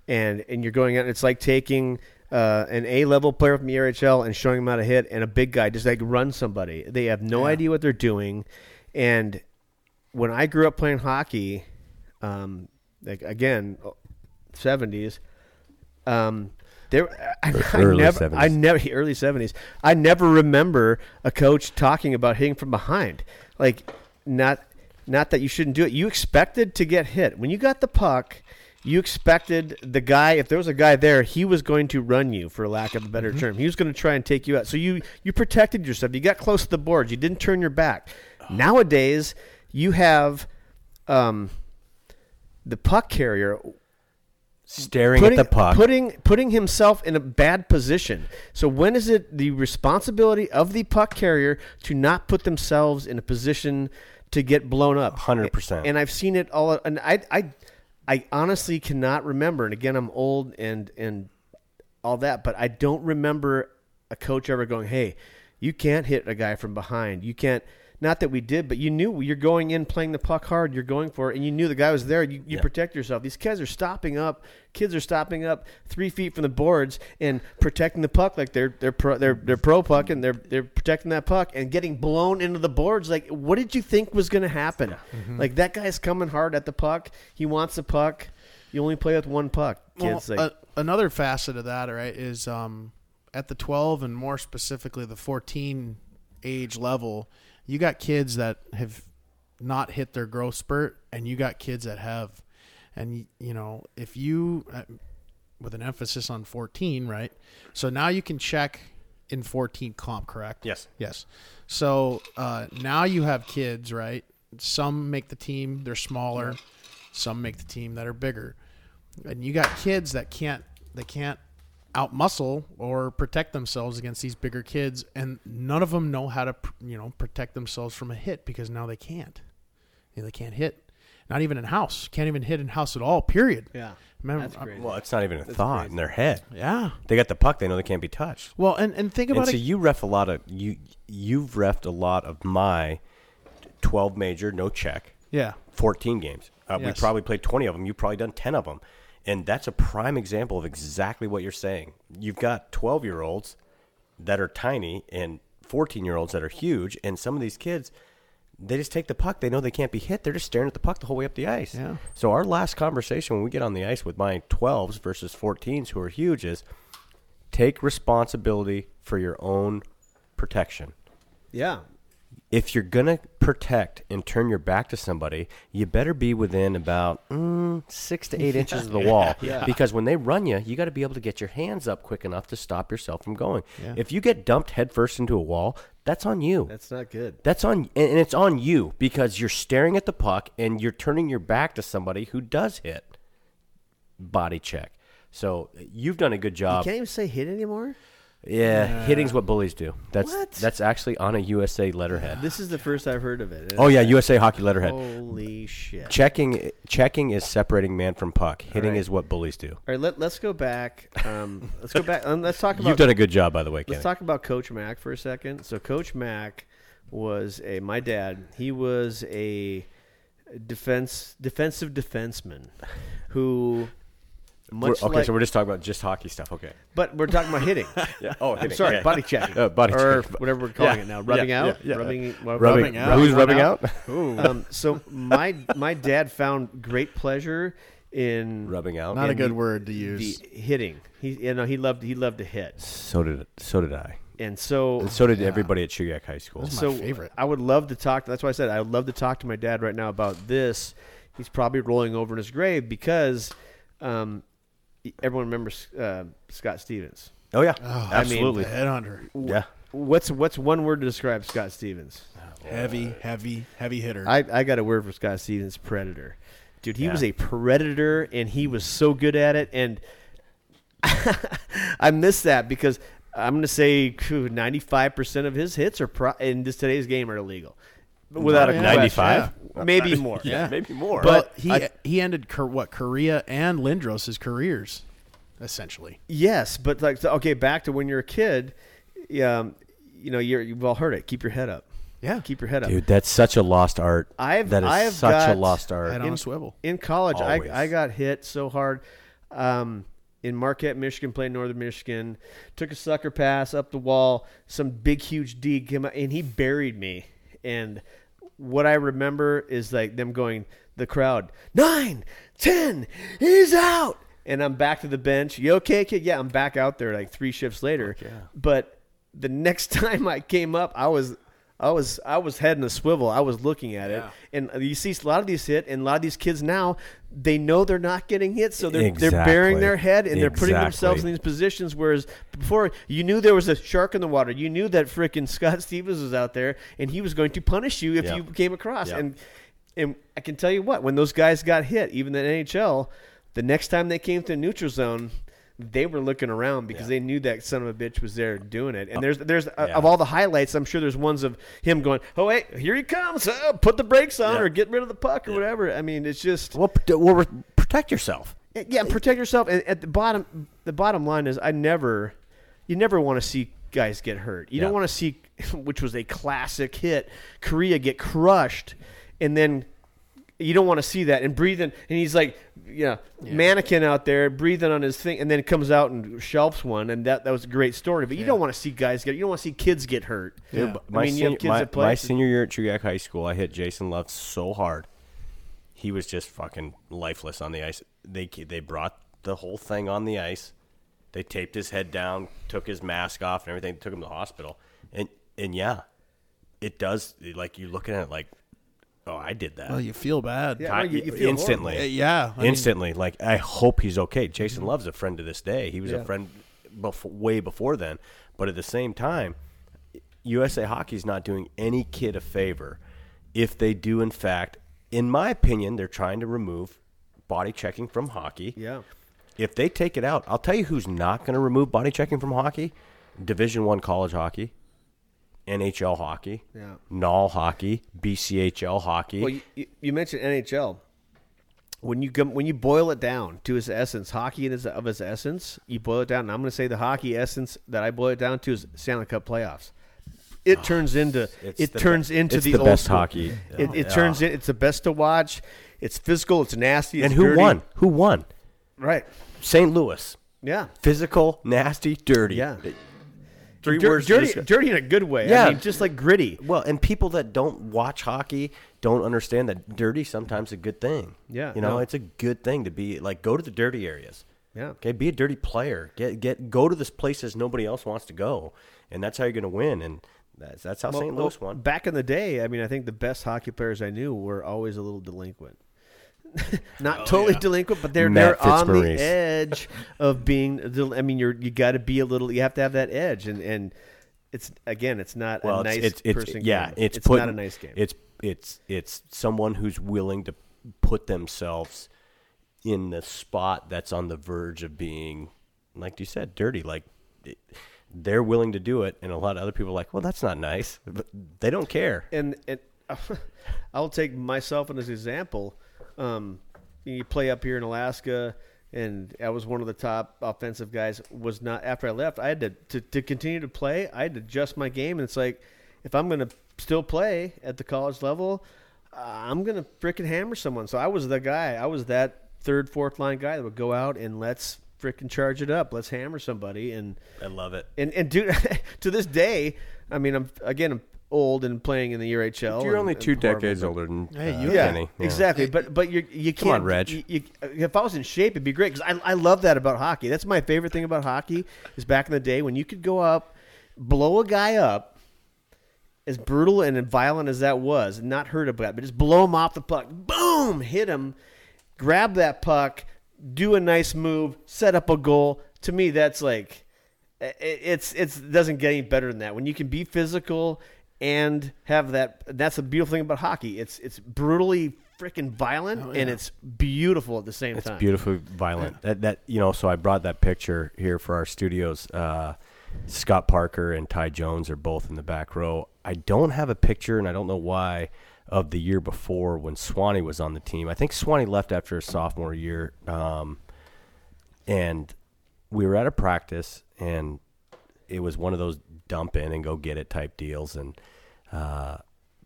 and and you're going out. It's like taking. Uh, an A-level player from the RHL and showing them how to hit, and a big guy just like run somebody. They have no idea what they're doing, and when I grew up playing hockey, um, like again, seventies, um, there I, I Early never, 70s. I never (laughs) early seventies. I never remember a coach talking about hitting from behind. Like not not that you shouldn't do it. You expected to get hit when you got the puck. You expected the guy, if there was a guy there, he was going to run you, for lack of a better term. He was going to try and take you out. So you you protected yourself. You got close to the boards. You didn't turn your back. Nowadays, you have um, the puck carrier Staring putting, at the puck. putting putting himself in a bad position. So when is it the responsibility of the puck carrier to not put themselves in a position to get blown up? 100%. And I've seen it all. And I I I honestly cannot remember. And again, I'm old and and all that, but I don't remember a coach ever going, "Hey, you can't hit a guy from behind. You can't." Not that we did, but you knew you're going in playing the puck hard. You're going for it, and you knew the guy was there. You, you Yeah. protect yourself. These kids are stopping up. Kids are stopping up three feet from the boards and protecting the puck like they're they're pro, they're they're pro puck and they're they're protecting that puck and getting blown into the boards. Like, what did you think was going to happen? Like that guy's coming hard at the puck. He wants the puck. You only play with one puck, kids. Well, like, uh, another facet of that, right, is um, at the 12 and more specifically the 14 age level, you got kids that have not hit their growth spurt, and you got kids that have. And, you know, if you, uh, with an emphasis on 14, right? So now you can check in 14 comp, correct? yes. Yes. So uh, now you have kids, right? Some make the team, they're smaller. Some make the team that are bigger. And you got kids that can't they can't outmuscle or protect themselves against these bigger kids and none of them know how to you know protect themselves from a hit because now they can't. You know, they can't hit. Not even in house. Can't even hit in house at all, period. yeah, Remember, that's crazy. Well, it's not even a thought in their head. yeah. They got the puck. They know they can't be touched. Well, and, and think And about so it. you ref a lot of you. You've refed a lot of my twelve major no check. Yeah. 14 games. Uh, We probably played 20 of them. You've probably done 10 of them. And that's a prime example of exactly what you're saying. You've got 12 year olds that are tiny and 14 year olds that are huge. And some of these kids, they just take the puck. They know they can't be hit. They're just staring at the puck the whole way up the ice. Yeah. So, our last conversation when we get on the ice with my 12s versus 14s who are huge is take responsibility for your own protection yeah, if you're gonna protect and turn your back to somebody, you better be within about mm, six to eight inches of the (laughs) wall. Yeah. Because when they run you, you got to be able to get your hands up quick enough to stop yourself from going. Yeah. If you get dumped headfirst into a wall, that's on you. That's not good. That's on, and it's on you because you're staring at the puck and you're turning your back to somebody who does hit. Body check. So you've done a good You job. can't even say hit anymore. Yeah, hitting's what bullies do. That's What? that's actually on a USA letterhead. This is the first I've heard of it. Oh yeah, USA hockey letterhead. Holy shit! Checking checking is separating man from puck. Hitting right. is what bullies do. All right, let, let's go back. Um, let's go back. Um, let's talk (laughs) about. You've done a good job, by the way, Kenny. Let's talk about Coach Mack for a second. So Coach Mack was a my dad. He was a defense defensive defenseman who We're- much okay, like, so we're just talking about just hockey stuff. Okay. but we're talking about hitting. (laughs) Yeah. Oh, I'm sorry, okay. body checking, Uh, body or check. whatever we're calling Yeah, it now. Rubbing yeah, out, yeah, yeah. rubbing, well, Rubbing, Rubbing out. Who's Rubbing rubbing out? (laughs) Ooh. Um, so my my dad found great pleasure in rubbing out. Not a good the- word to use. the hitting. He you know he loved he loved to hit, So did so did I. and so And so did everybody at Chugiak High School. That's my so favorite. I would love to talk. That's why I said I would love to talk to my dad right now about this. He's probably rolling over in his grave because um, everyone remembers uh, Scott Stevens. Oh yeah, Oh, absolutely. The headhunter. yeah. What's what's one word to describe Scott Stevens? Heavy, heavy, heavy hitter. I, I got a word for Scott Stevens: predator. Dude, he Yeah. was a predator, and he was so good at it. And (laughs) I miss that because I'm going to say ninety five percent of his hits are pro- in this today's game are illegal, without a yeah. question. 95? maybe more. Yeah. maybe more. but but he I- he ended what Kariya and Lindros' careers, essentially. Yes, but like okay, back to when you're a kid, um, you know, you're, you've all heard it. Keep your head up. Yeah. Keep your head up. Dude, that's such a lost art. I've that is I've such a lost art. Head on In- a swivel. in college, Always. I I got hit so hard. Um, in Marquette, Michigan, playing Northern Michigan, took a sucker pass up the wall. Some big, huge D came out, and he buried me. And what I remember is like them going, the crowd, nine, ten, he's out. And I'm back to the bench. You okay, kid? Yeah, I'm back out there like three shifts later. But the next (laughs) time I came up, I was. I was I was heading a swivel. I was looking at it, and you see a lot of these hit, and a lot of these kids now they know they're not getting hit, so they're they're burying their head and they're putting themselves in these positions. Whereas before, you knew there was a shark in the water. You knew that freaking Scott Stevens was out there, and he was going to punish you if Yeah. you came across. Yeah. And and I can tell you what, when those guys got hit, even the NHL, the next time they came to the neutral zone. They were looking around because Yeah. they knew that son of a bitch was there doing it. And there's there's uh, yeah. of all the highlights, I'm sure there's ones of him going, "Oh wait, here he comes! Uh, put the brakes on, Yeah. or get rid of the puck, or whatever." I mean, it's just well, well, protect yourself. yeah, protect yourself. And at the bottom, the bottom line is, I never, you never want to see guys get hurt. You don't want to see, (laughs) which was a classic hit, Kariya get crushed, and then you don't want to see that and breathing. And he's like, you know, mannequin out there breathing on his thing, and then comes out and shelves one, and that that was a great story. But you don't want to see guys get, you don't want to see kids get hurt. Yeah. I my, mean, senior, my, my senior year at Chugiak High School, I hit Jason Love so hard. He was just fucking lifeless on the ice. They they brought the whole thing on the ice. They taped his head down, took his mask off, and everything. Took him to the hospital. And and yeah, it does. Like you're looking at it like, oh, I did that. Well, you feel bad. Yeah, I- no, you- you feel instantly. Uh, yeah. I mean, instantly. like I hope he's okay. Jason Love's a friend to this day. He was Yeah. a friend before, way before then. But at the same time, USA Hockey's not doing any kid a favor if they do, in fact, in my opinion, they're trying to remove body checking from hockey. yeah, If they take it out, I'll tell you who's not going to remove body checking from hockey: Division One college hockey, NHL hockey, Yeah. NOL hockey, BCHL hockey. Well, you- you, mentioned NHL. When you come, when you boil it down to its essence, hockey is of its essence. You boil it down, and I'm going to say the hockey essence that I boil it down to is Stanley Cup playoffs. It ah, turns into it the turns be- into it's the, the best school. hockey. It, it Yeah. turns in. It's the best to watch. It's physical. It's nasty. It's and who dirty. won? Who won? Right. St. Louis. Yeah. Physical, nasty, dirty. Yeah. Three Dir- words. dirty, dirty in a good way. Yeah. I mean, just like gritty. Well, and people that don't watch hockey don't understand that dirty sometimes a good thing. Yeah, you know, no. it's a good thing to be like go to the dirty areas. Yeah. Okay, be a dirty player. Get get go to this places nobody else wants to go, and that's how you're going to win. And That's that's how Well, St. well, Louis won. Back in the day, I mean, I think the best hockey players I knew were always a little delinquent. (laughs) Not Oh, totally yeah. delinquent, but they're Matt they're on the edge of being. del- I mean, you're you got to be a little. You have to have that edge, and and it's again, it's not Well, a it's- nice it's- it's- person. yeah, game. it's it's not a nice game. It's it's it's someone who's willing to put themselves in the spot that's on the verge of being, like you said, dirty. Like it- they're willing to do it, and a lot of other people are like, well, that's not nice, but they don't care. and and (laughs) I'll take myself as an example. Um, you play up here in Alaska, and I was one of the top offensive guys. Was not after I left. I had to to, to continue to play. I had to adjust my game, and it's like if I'm going to still play at the college level, uh, I'm going to freaking hammer someone. So I was the guy. I was that third, fourth line guy that would go out and let's freaking charge it up. Let's hammer somebody and I love it. and and do, (laughs) to this day, I mean, I'm again I'm old and playing in the UHL. You're and- only and two horrible, decades but- older than Hey, uh, Yeah, Kenny. exactly. But but you you can't. Come on, Reg. you- you- if I was in shape, it'd be great because I I love that about hockey. That's my favorite thing about hockey is back in the day when you could go up, blow a guy up. As brutal and violent as that was, and not hurt about, but just blow him off the puck, boom, hit him, grab that puck, do a nice move, set up a goal. To me, that's like i- it's it's doesn't get any better than that. When you can be physical and have that, that's the beautiful thing about hockey. It's it's brutally freaking violent Oh, and it's beautiful at the same It's time. beautifully violent. That that you know. So I brought that picture here for our studios. Uh, Scott Parker and Ty Jones are both in the back row. I don't have a picture, and I don't know why, of the year before when Swanee was on the team. I think Swanee left after his sophomore year, um, and we were at a practice, and it was one of those dump in and go get it type deals, and. Uh,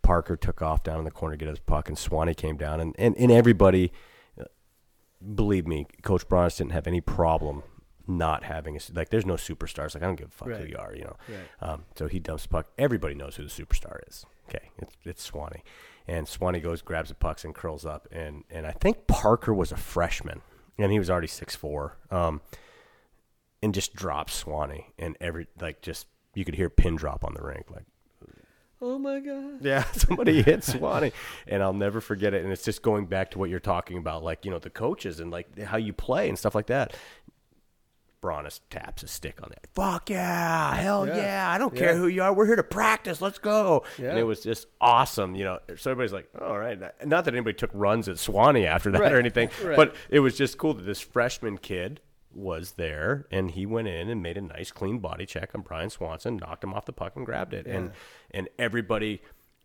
Parker took off down in the corner to get his puck, and Swanee came down, and, and, and everybody, believe me, Coach Bronnis didn't have any problem not having a like. There's no superstars. Like I don't give a fuck who you are, you know. Right. Um, so he dumps the puck. Everybody knows who the superstar is. Okay, it's it's Swanee, and Swanee goes grabs the pucks and curls up, and and I think Parker was a freshman, and he was already six four, um, and just drops Swanee, and every like just you could hear pin drop on the rink, like Oh my god! yeah, (laughs) somebody hit Swanee, and I'll never forget it. And it's just going back to what you're talking about, like you know the coaches and like how you play and stuff like that. Bronis taps a stick on that. Fuck yeah, hell yeah! Yeah. I don't care Yeah. who you are. We're here to practice. Let's go. Yeah. And it was just awesome. You know, so everybody's like, all right. Not that anybody took runs at Swanee after that Right. or anything, (laughs) Right. but it was just cool that this freshman kid was there and he went in and made a nice clean body check on Brian Swanson, knocked him off the puck and grabbed it. And and everybody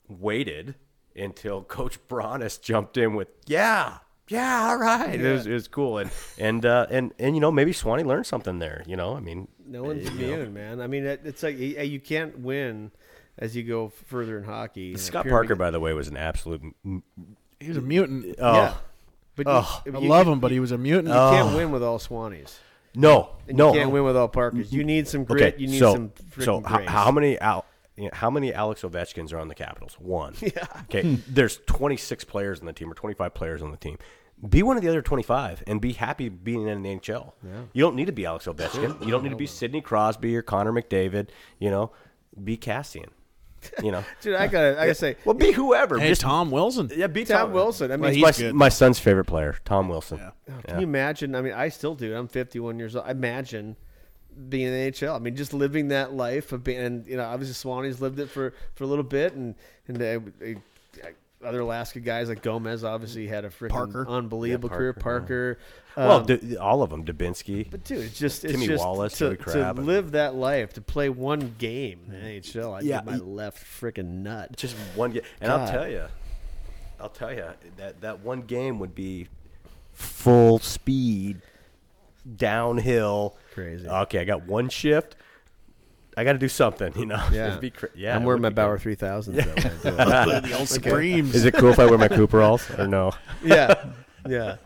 waited until (laughs) Coach Bronis jumped in with, Yeah, yeah, all right. It, was, it was cool. And and uh, and and you know, maybe Swanee learned something there, you know. I mean No one's you know. immune, man. I mean, it, it's like you you can't win as you go further in hockey. Scott Parker, by the way, was an absolute m- He was a mutant. oh Yeah. But Oh. you, I you- love him, but he was a mutant. You can't win with all Swannies. no, And no. you can't win with all Parkers. You need some grit. Okay, you need so some so freaking how, grace. how many Al, you know, how many Alex Ovechkins are on the Capitals? One. (laughs) Yeah. Okay. There's 26 players on the team or 25 players on the team. Be one of the other 25 and be happy being in the NHL. Yeah. You don't need to be Alex Ovechkin. You don't need to be Sidney Crosby or Connor McDavid. You know, be Kassian. You know, (laughs) Dude, I gotta, I gotta say, well, be whoever. Hey, Just Tom Wilson. yeah, be Tom Wilson. I mean, Well, He's he's my, good. my son's favorite player, Tom Wilson. Yeah. Can you imagine? I mean, I still do. I'm 51 years old. I imagine being in the NHL. I mean, just living that life of being, and you know, obviously Swanee's lived it for, for a little bit, and and uh, other Alaska guys like Gomez obviously had a freaking Parker. unbelievable Yeah, career. Parker, Parker, Well, um, d- all of them. Dubinsky. but dude, it's just it's Timmy just Wallace, to, to live that life, to play one game in the NHL. I Yeah, my left freaking nut. just one game. And I'll tell you, I'll tell you that that one game would be full speed downhill. Crazy. Okay, I got one shift. I got to do something, you know. Yeah. It'd (laughs) be cra- yeah. I'm wearing my Bauer good. 3000s. I do it. the old Supremes. Is it cool if I wear my (laughs) Cooperalls or no? (laughs) yeah, yeah.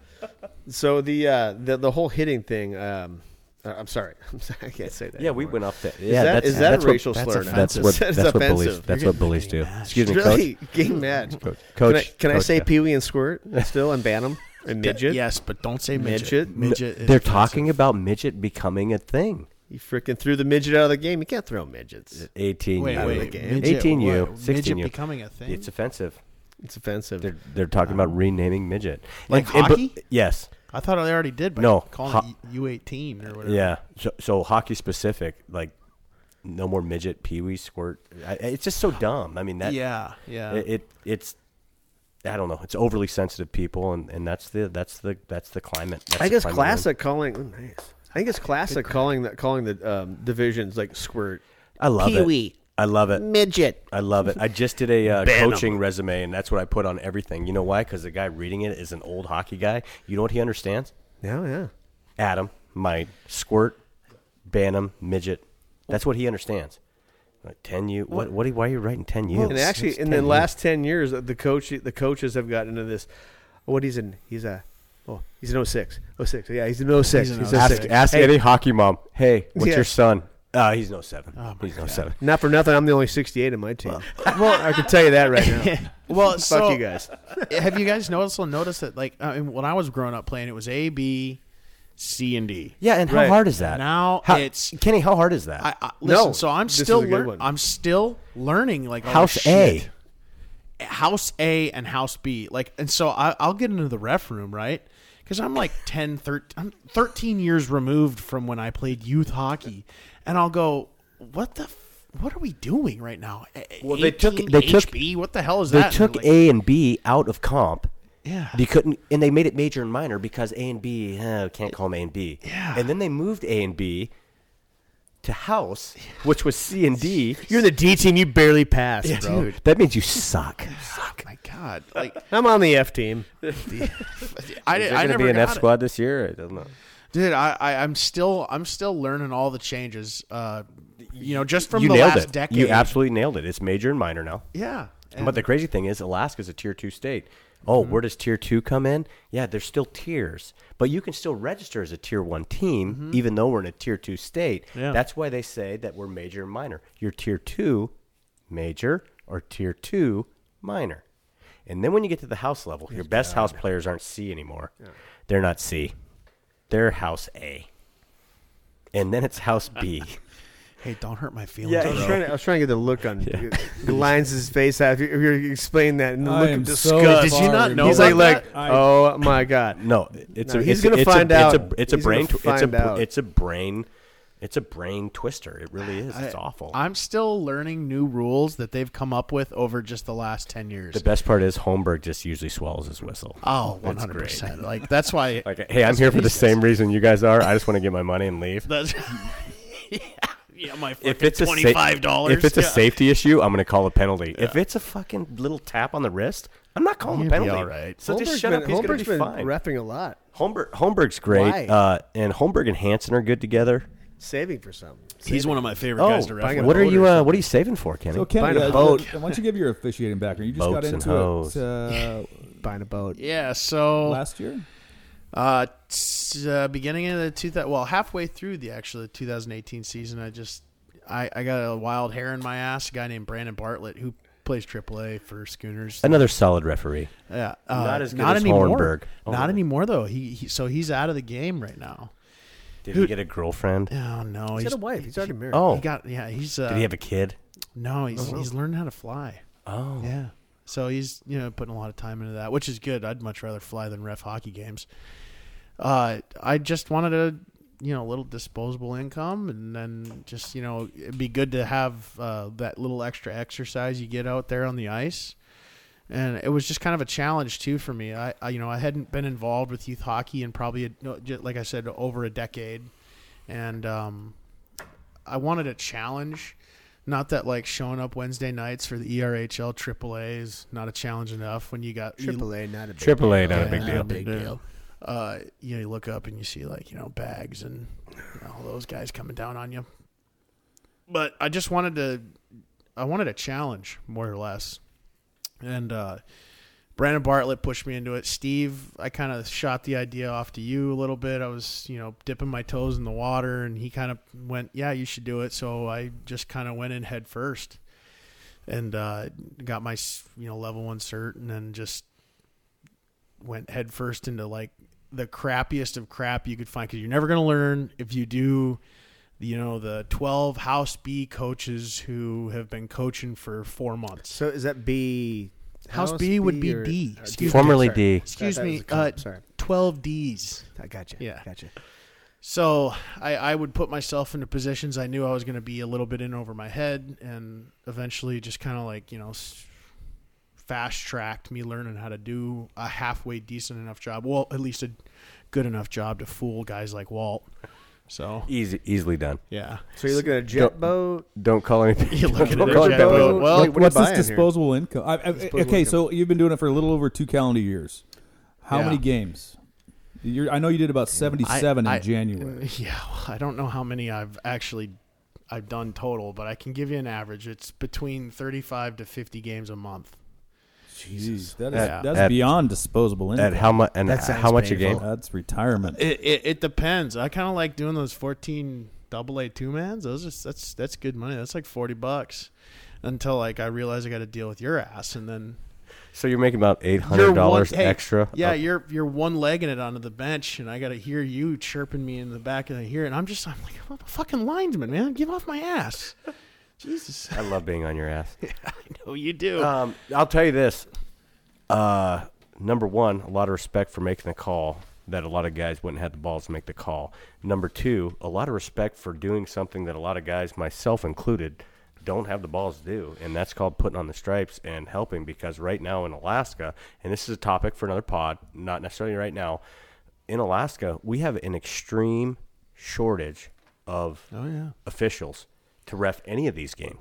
So the uh, the the whole hitting thing. Um, uh, I'm sorry. I'm sorry. I can't say that. Yeah, we went up there. Yeah, that- that's, is that a that's what- racial that's slur off- now? That's what That's that's what bullies. offensive. That's what bullies do. getting mad. Excuse me, coach. Really getting mad. Coach, Can I, coach, I say yeah. Pee Wee and Squirt still and ban them and midget? Yes, but don't say midget. Midget? Midget. is They're offensive. talking about midget becoming a thing. You freaking threw the midget out of the game. You can't throw midgets. 18 Wait, you. out of the wait, game. midget, 18 you, what, 16 midget you. becoming a thing. It's offensive. It's offensive. They're they're talking about um, renaming midget. Like And- and- but- hockey? yes. I thought they already did by No, calling ho- it U eighteen or whatever. Yeah. So, so hockey specific, like no more midget, pee wee, squirt. I, it's just so dumb. I mean that. yeah, yeah. It, it it's. I don't know. It's overly sensitive people, and, and that's the that's the that's the climate. That's I the guess climate we're in. classic calling. oh, nice. I think it's classic calling that calling the um, divisions like squirt. I love it. I love it. Midget. I love it. I just did a uh, (laughs) coaching resume, and that's what I put on everything. You know why? Because the guy reading it is an old hockey guy. You know what he understands? Yeah, yeah. Adam, my squirt, Bantam, midget. That's what he understands. Like ten U. What? What? are why are you writing ten U? and actually, in the last ten years, the coach, the coaches have gotten into this. What he's in? He's a. Oh, he's an 06. 06. Yeah, he's an 06. He's an He's, oh ask, 06. ask Hey, any hockey mom. Hey, what's Yeah. your son? Uh, he's no seven. Oh, my he's no God. seven. Not for nothing, I'm the only 68 in my team. Well, (laughs) I can tell you that right now. (laughs) well, Fuck so you guys. (laughs) have you guys noticed? Noticed that like I mean, when I was growing up playing, it was A, B, C, and D. Yeah, and how Right. hard is that? Now How- it's Kenny. How hard is that? I, I, listen. No, so I'm this is still a good lear- one. I'm still learning like all House this A. House A and House B. Like, and so I, I'll get into the ref room, right? Because I'm like 10, 13, I'm 13 years removed from when I played youth hockey, and I'll go, what the. F- what are we doing right now? Well, they took- 18 they took- HB? What the hell is they that? And took like, A and B out of comp. Yeah. You couldn't, and they made it major and minor because A and B eh, can't call them A and B. Yeah. And then they moved A and B to house, which was C and D. (laughs) You're in the D team. You barely passed, bro. dude. That means you suck. (laughs) Oh my god! Like (laughs) I'm on the F team. I, Is did, there I going to never be an F got it. squad this year? I don't know. dude. I, I I'm still I'm still learning all the changes. Uh, you know, just from you the nailed last it. decade. You absolutely nailed it. It's major and minor now. yeah. And, but the crazy thing is, Alaska's a tier two state. Oh, mm-hmm. where does tier two come in? Yeah, there's still tiers, but you can still register as a tier one team, mm-hmm. even though we're in a tier two state. Yeah. That's why they say that we're major and minor. You're tier two, major, or tier two, minor. And then when you get to the house level, your best house players aren't C anymore. They're not C. They're house A. And then it's house B. (laughs) hey, don't hurt my feelings. Yeah, I was, trying to, I was trying to get the look on the lines his face. If you, if you explain that and the I look am of so disgust. Did you not know He's like, like. I- oh my god. No, it's No, a. he's it's gonna it's a- find It's out. a, it's a brain. tw- it's a. out. It's a brain. It's a brain twister. It really is. It's I- awful. I'm still learning new rules that they've come up with over just the last ten years. the best part is Holmberg just usually swallows his whistle. oh, 100 great. percent. Like that's why. (laughs) Like, hey, I'm here for the same reason you guys are. I just want to get my money and leave. That's, yeah, (laughs) yeah, my If it's twenty five dollars. if it's a safety issue, I'm going to call a penalty. If it's a fucking little tap on the wrist, I'm not calling You'll a be penalty. all right. So just shut been, up. He's going to be been fine. refing a lot, Holmberg, Holmberg's great, Why? uh, and Holmberg and Hansen are good together. saving for something. He's one of my favorite Oh, guys to ref. buying a with. what are you? Uh, what are you saving for, Kenny? So, Kenny, Find a uh, boat. uh, why don't you give your officiating background? You just got Boats and into hoes. it uh, (laughs) Buying a boat. Yeah. So last year. Uh, t- uh, beginning of the two thousand, well, halfway through the actually 2018 season, I just I, I got a wild hair in my ass. A guy named Brandon Bartlett who plays AAA for Schooners. Another solid referee. Yeah, uh, Not as good not as anymore. Holmberg. Oh. Not anymore though. He, he so he's out of the game right now. Did Who- he get a girlfriend? Oh no, He's he's got a wife. He's already married. Oh, he got yeah. He's uh, did he have a kid? no. He's he's learning how to fly. Oh, Yeah. So he's you know putting a lot of time into that, which is good. I'd much rather fly than ref hockey games. Uh, I just wanted a you know little disposable income, and then just you know it'd be good to have uh, that little extra exercise you get out there on the ice. And it was just kind of a challenge too for me. I, I you know I hadn't been involved with youth hockey in probably a, like I said over a decade, and um, I wanted a challenge. Not that like showing up Wednesday nights for the ERHL AAA is not a challenge enough when you got you- Triple A, not a big Triple A, not a Yeah, big not deal. a big deal. Uh, you know, you look up and you see like you know bags and you know, all those guys coming down on you. But I just wanted to, I wanted a challenge more or less, and uh, Brandon Bartlett pushed me into it. Steve, I kind of shot the idea off to you a little bit. I was you know dipping my toes in the water, and he kind of went, "Yeah, you should do it." So I just kind of went in head first, and uh, got my you know level one cert, and then just went head first into like the crappiest of crap you could find because you're never going to learn if you do you know the 12 house b coaches who have been coaching for four months So is that B? House B would be or- D. or Excuse me. Formerly Sorry. D. excuse That- that me was a comp. uh, sorry, 12 d's I got you. Yeah. got you. so I, I would put myself into positions i knew i was going to be a little bit in over my head and eventually just kind of like you know fast tracked me learning how to do a halfway decent enough job well at least a good enough job to fool guys like walt so Easy, easily done. yeah So you're looking at a jet Don't- boat. Don't call anything. (laughs) You're looking don't at a call it jet boat. boat. Well, What- What- what what's this buying here? disposable income? I, I, Disposable okay, income. so you've been doing it for a little over two calendar years. How Yeah. many games? You're, I know you did about seventy-seven I- in January. (laughs) Yeah, well, I don't know how many I've actually I've done total, but I can give you an average. It's between 35 to 50 games a month. Jeez, that is Yeah. that's At- beyond disposable income. At how much? And That sounds how much a painful. game? That's retirement. It it, it depends. I kind of like doing those 14 double A two mans. Those are that's that's good money. That's like 40 bucks. Until like I realize I got to deal with your ass, and then So you're making about eight You're hundred one- dollars hey, extra. yeah, Uh, you're you're one legging it onto the bench, and I got to hear you chirping me in the back of the ear, and I'm just I'm like I'm a fucking linesman, man. Give off my ass. Jesus, I love being on your ass. (laughs) I know you do. Um, I'll tell you this. Uh, number one, a lot of respect for making the call that a lot of guys wouldn't have the balls to make the call. Number two, a lot of respect for doing something that a lot of guys, myself included, don't have the balls to do, and that's called putting on the stripes and helping. Because right now in Alaska, and this is a topic for another pod, not necessarily right now. In Alaska, we have an extreme shortage of oh yeah. officials to ref any of these games.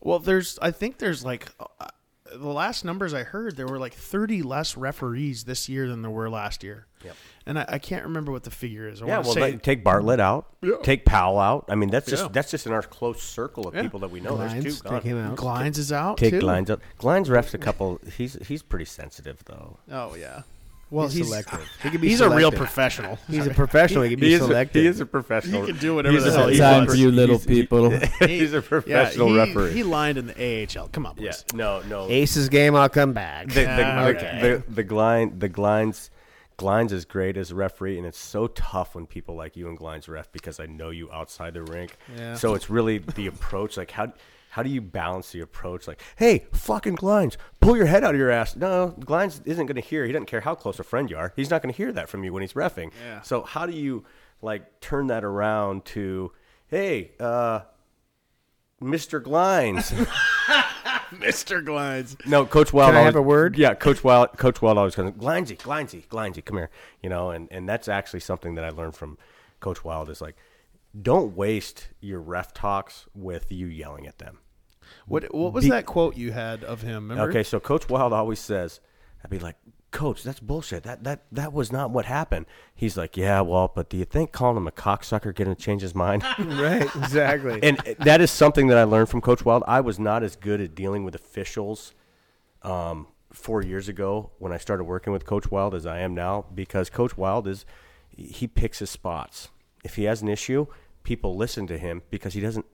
Well, there's I think there's like uh, the last numbers I heard there were like 30 less referees this year than there were last year. Yep. And I, I can't remember what the figure is. I Yeah, well, say like, take Bartlett out, Yeah. take Powell out. I mean, that's just Yeah. that's just in our close circle of Yeah. people that we know. There's Glines, two take him out. Glines is out. Take too. Glines out. Glines refs a couple. He's he's pretty sensitive though. Oh yeah. Well, he's, he's selective. (laughs) He can be he's a real professional. He's a professional. He can be selective. a he is a professional. He can do whatever He's the hell he Time wants. for you little he's- he- people. (laughs) he's a professional yeah, he, referee. He lined in the AHL. Come on, boys. yeah, no, no. Aces game. I'll come back. The the, Ah, the, okay. the, the Glines the Glines Glines is great as a referee, and it's so tough when people like you and Glines ref because I know you outside the rink. Yeah. So it's really the approach. Like how how do you balance the approach? Like, hey, fucking Glines, pull your head out of your ass. No, Glines isn't going to hear. He doesn't care how close a friend you are. He's not going to hear that from you when he's refing. Yeah. So how do you like turn that around to, hey, uh, Mr. Glines? (laughs) Mr. Glines. No, Coach Wild. Can I always, have a word? Yeah, Coach Wild. Coach Wild always comes. Glindsey, Glindsey, Glindsey, come here. You know, and and that's actually something that I learned from Coach Wild is like, don't waste your ref talks with you yelling at them. What what was Be- that quote you had of him? Remember? Okay, so Coach Wild always says, I'd be like, Coach, that's bullshit. That that that was not what happened. He's like, Yeah, well, but do you think calling him a cocksucker going to change his mind? (laughs) (laughs) right. Exactly. and that is something that I learned from Coach Wild. I was not as good at dealing with officials um, four years ago when I started working with Coach Wild as I am now because Coach Wild is he picks his spots. If he has an issue, people listen to him because he doesn't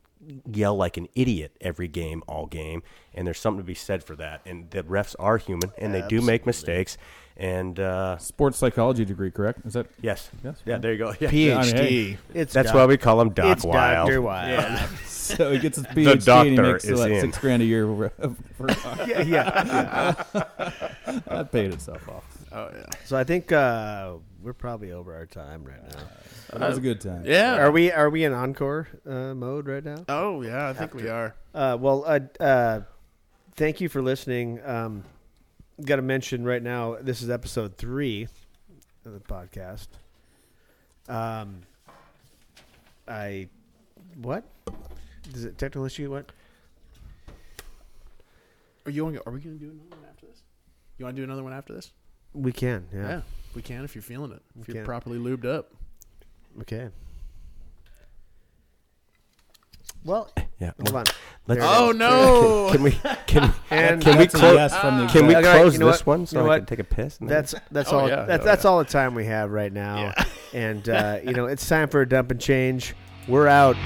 yell like an idiot every game, all game. And there's something to be said for that. And the refs are human and they do make mistakes. And uh, Sports psychology degree, correct? Is that yes, Yes. yeah, there you go. Yeah. Yeah, I mean, PhD. hey. it's That's Doc- why we call him Doc it's Wild. Dr. Wild. (laughs) (laughs) so? He gets his PhD and he doctor makes is what, in. six grand a year. For, (laughs) for, yeah, yeah. that paid itself off. Oh yeah. So I think uh, we're probably over our time right now. That was a good time. Yeah. Are we are we in encore uh, mode right now? Oh yeah, I think we are. Uh, well, uh, uh, thank you for listening. Um, Got to mention right now, this is episode three of the podcast. Um, I what? Is it technical issue? What? Are you? Wanna, are we going to do another one after this? You want to do another one after this? We can. Yeah. Yeah, we can if you're feeling it. If We you're can. properly lubed up. Okay. Well, Yeah. hold on. Let's, Oh is. no! (laughs) Can we can (laughs) And Can we close- yes from the can we Okay, close you know this what? one so You know I what? can take a piss? and That's (laughs) that's Oh, all. yeah. That's Oh, that's yeah. all the time we have right now. Yeah. And uh, you know, it's time for a dump and change. We're out.